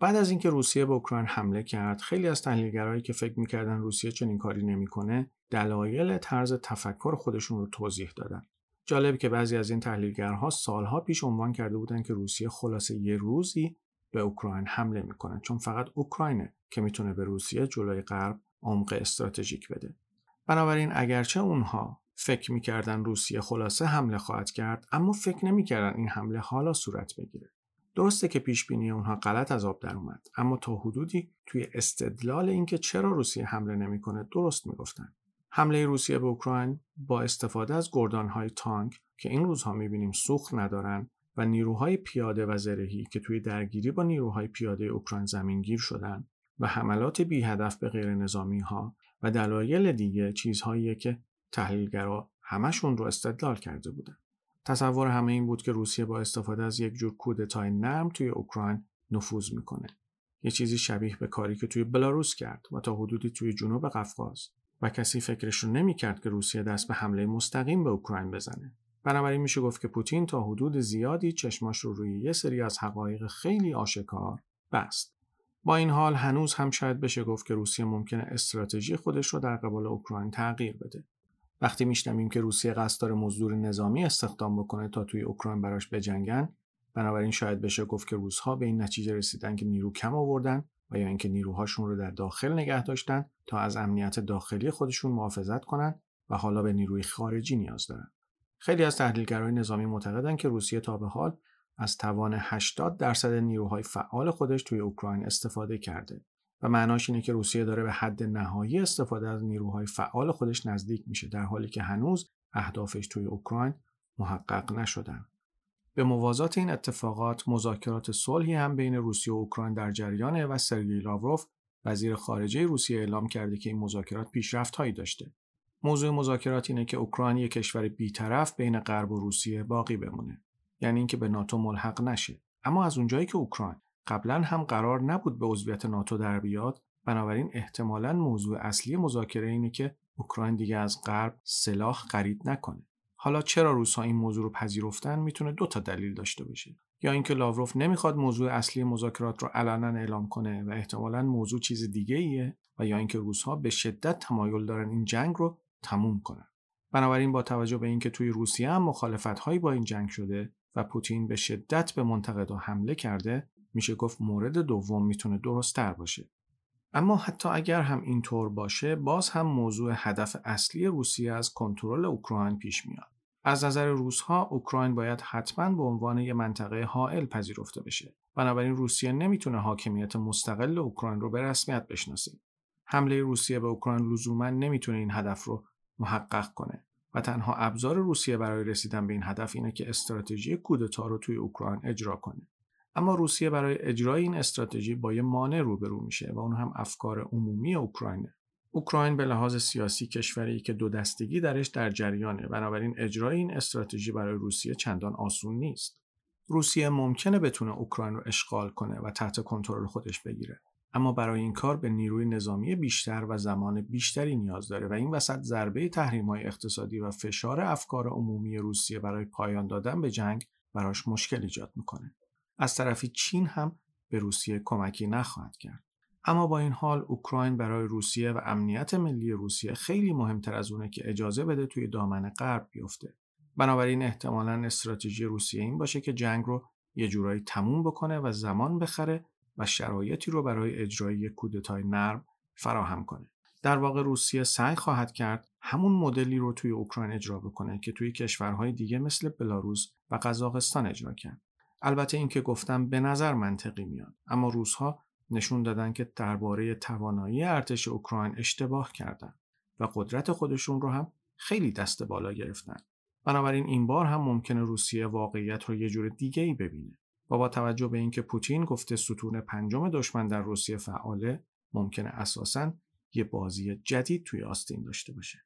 بعد از اینکه روسیه به اوکراین حمله کرد، خیلی از تحلیلگرایی که فکر می‌کردن روسیه چنین کاری نمی‌کنه، دلایل طرز تفکر خودشون رو توضیح دادن. جالب که بعضی از این تحلیلگرها سالها پیش عنوان کرده بودند که روسیه خلاصه یه روزی به اوکراین حمله می‌کنه چون فقط اوکراینه که می‌تونه به روسیه جلوی غرب عمق استراتژیک بده. بنابراین اگرچه اونها فکر می‌کردن روسیه خلاصه حمله خواهد کرد اما فکر نمی‌کردن این حمله حالا صورت بگیره. درسته که پیش بینی اونها غلط از آب در اومد اما تا حدودی توی استدلال اینکه چرا روسیه حمله نمی‌کنه درست می‌گفتن. حمله روسیه به اوکراین با استفاده از گردانهای تانک که این روزها می‌بینیم سوخت ندارن و نیروهای پیاده و زرهی که توی درگیری با نیروهای پیاده اوکراین زمینگیر شدن و حملات بی هدف به غیر نظامی ها و دلایل دیگه چیزهایی که تحلیلگرا همشون رو استدلال کرده بودن. تصور همه این بود که روسیه با استفاده از یک جور کودتای نرم توی اوکراین نفوذ می‌کنه. یه چیزی شبیه به کاری که توی بلاروس کرد و تا حدودی توی جنوب قفقاز و کسی فکرش رو نمی‌کرد که روسیه دست به حمله مستقیم به اوکراین بزنه. بنابراین میشه گفت که پوتین تا حدود زیادی چشماش رو روی یه سری از حقایق خیلی آشکار بست. با این حال هنوز هم شاید بشه گفت که روسیه ممکنه استراتژی خودش رو در قبال اوکراین تغییر بده. وقتی میشنویم که روسیه قصد داره مزدور نظامی استخدام بکنه تا توی اوکراین براش بجنگن بنابراین شاید بشه گفت که روزها به این نتیجه رسیدن که نیرو کم آوردن و یا اینکه نیروهاشون رو در داخل نگه داشتن تا از امنیت داخلی خودشون محافظت کنن و حالا به نیروی خارجی نیاز دارن. خیلی از تحلیلگرای نظامی معتقدند که روسیه تا به حال از توان 80 درصد نیروهای فعال خودش توی اوکراین استفاده کرده و معناش اینه که روسیه داره به حد نهایی استفاده از نیروهای فعال خودش نزدیک میشه در حالی که هنوز اهدافش توی اوکراین محقق نشدن. به موازات این اتفاقات مذاکرات صلحی هم بین روسیه و اوکراین در جریانه و سرگئی لاوروف وزیر خارجه روسیه اعلام کرده که این مذاکرات پیشرفت هایی داشته. موضوع مذاکرات اینه که اوکراین یک کشور بیطرف بین غرب و روسیه باقی بمونه. یعنی اینکه به ناتو ملحق نشه. اما از اونجایی که اوکراین قبلا هم قرار نبود به عضویت ناتو در بیاد، بنابراین احتمالا موضوع اصلی مذاکره اینه که اوکراین دیگه از غرب سلاح خرید نکنه. حالا چرا روسها این موضوع رو پذیرفتن می‌تونه دو تا دلیل داشته باشه یا اینکه لاوروف نمی‌خواد موضوع اصلی مذاکرات رو علنا اعلام کنه و احتمالا موضوع چیز دیگه ایه و یا اینکه روسها به شدت تمایل دارن این جنگ رو تموم کنن بنابراین با توجه به اینکه توی روسیه هم مخالفت هایی با این جنگ شده و پوتین به شدت به منتقدا حمله کرده میشه گفت مورد دوم می‌تونه درست تر باشه. اما حتی اگر هم اینطور باشه باز هم موضوع هدف اصلی روسیه از کنترل اوکراین پیش میاد. از نظر روسها اوکراین باید حتما به عنوان یک منطقه حائل پذیرفته بشه. بنابراین روسیه نمی‌تونه حاکمیت مستقل اوکراین رو به رسمیت بشناسه. حمله روسیه به اوکراین لزوما نمی‌تونه این هدف رو محقق کنه. و تنها ابزار روسیه برای رسیدن به این هدف اینه که استراتژی کودتا رو توی اوکراین اجرا کنه. اما روسیه برای اجرای این استراتژی با یه مانع روبرو میشه و اون هم افکار عمومی اوکراینه. اوکراین به لحاظ سیاسی کشوری که دو دستگی درش در جریانه بنابراین اجرای این استراتژی برای روسیه چندان آسون نیست. روسیه ممکنه بتونه اوکراین رو اشغال کنه و تحت کنترل خودش بگیره. اما برای این کار به نیروی نظامی بیشتر و زمان بیشتری نیاز داره و این وسط ضربه تحریم های اقتصادی و فشار افکار عمومی روسیه برای پایان دادن به جنگ براش مشکل ایجاد می‌کنه. از طرفی چین هم به روسیه کمکی نخواهد کرد. اما با این حال اوکراین برای روسیه و امنیت ملی روسیه خیلی مهمتر از اونه که اجازه بده توی دامن غرب بیفته. بنابراین احتمالا استراتژی روسیه این باشه که جنگ رو یه جورایی تموم بکنه و زمان بخره و شرایطی رو برای اجرای کودتای نرم فراهم کنه در واقع روسیه سعی خواهد کرد همون مدلی رو توی اوکراین اجرا بکنه که توی کشورهای دیگه مثل بلاروس و قزاقستان اجرا کرد البته اینکه گفتم به نظر منطقی میاد اما روزها نشون دادن که درباره توانایی ارتش اوکراین اشتباه کردند و قدرت خودشون رو هم خیلی دست بالا گرفتن. بنابراین این بار هم ممکنه روسیه واقعیت رو یه جور دیگه ای ببینه. و با توجه به اینکه پوتین گفته ستون پنجم دشمن در روسیه فعاله ممکنه اساساً یه بازی جدید توی آستین داشته باشه.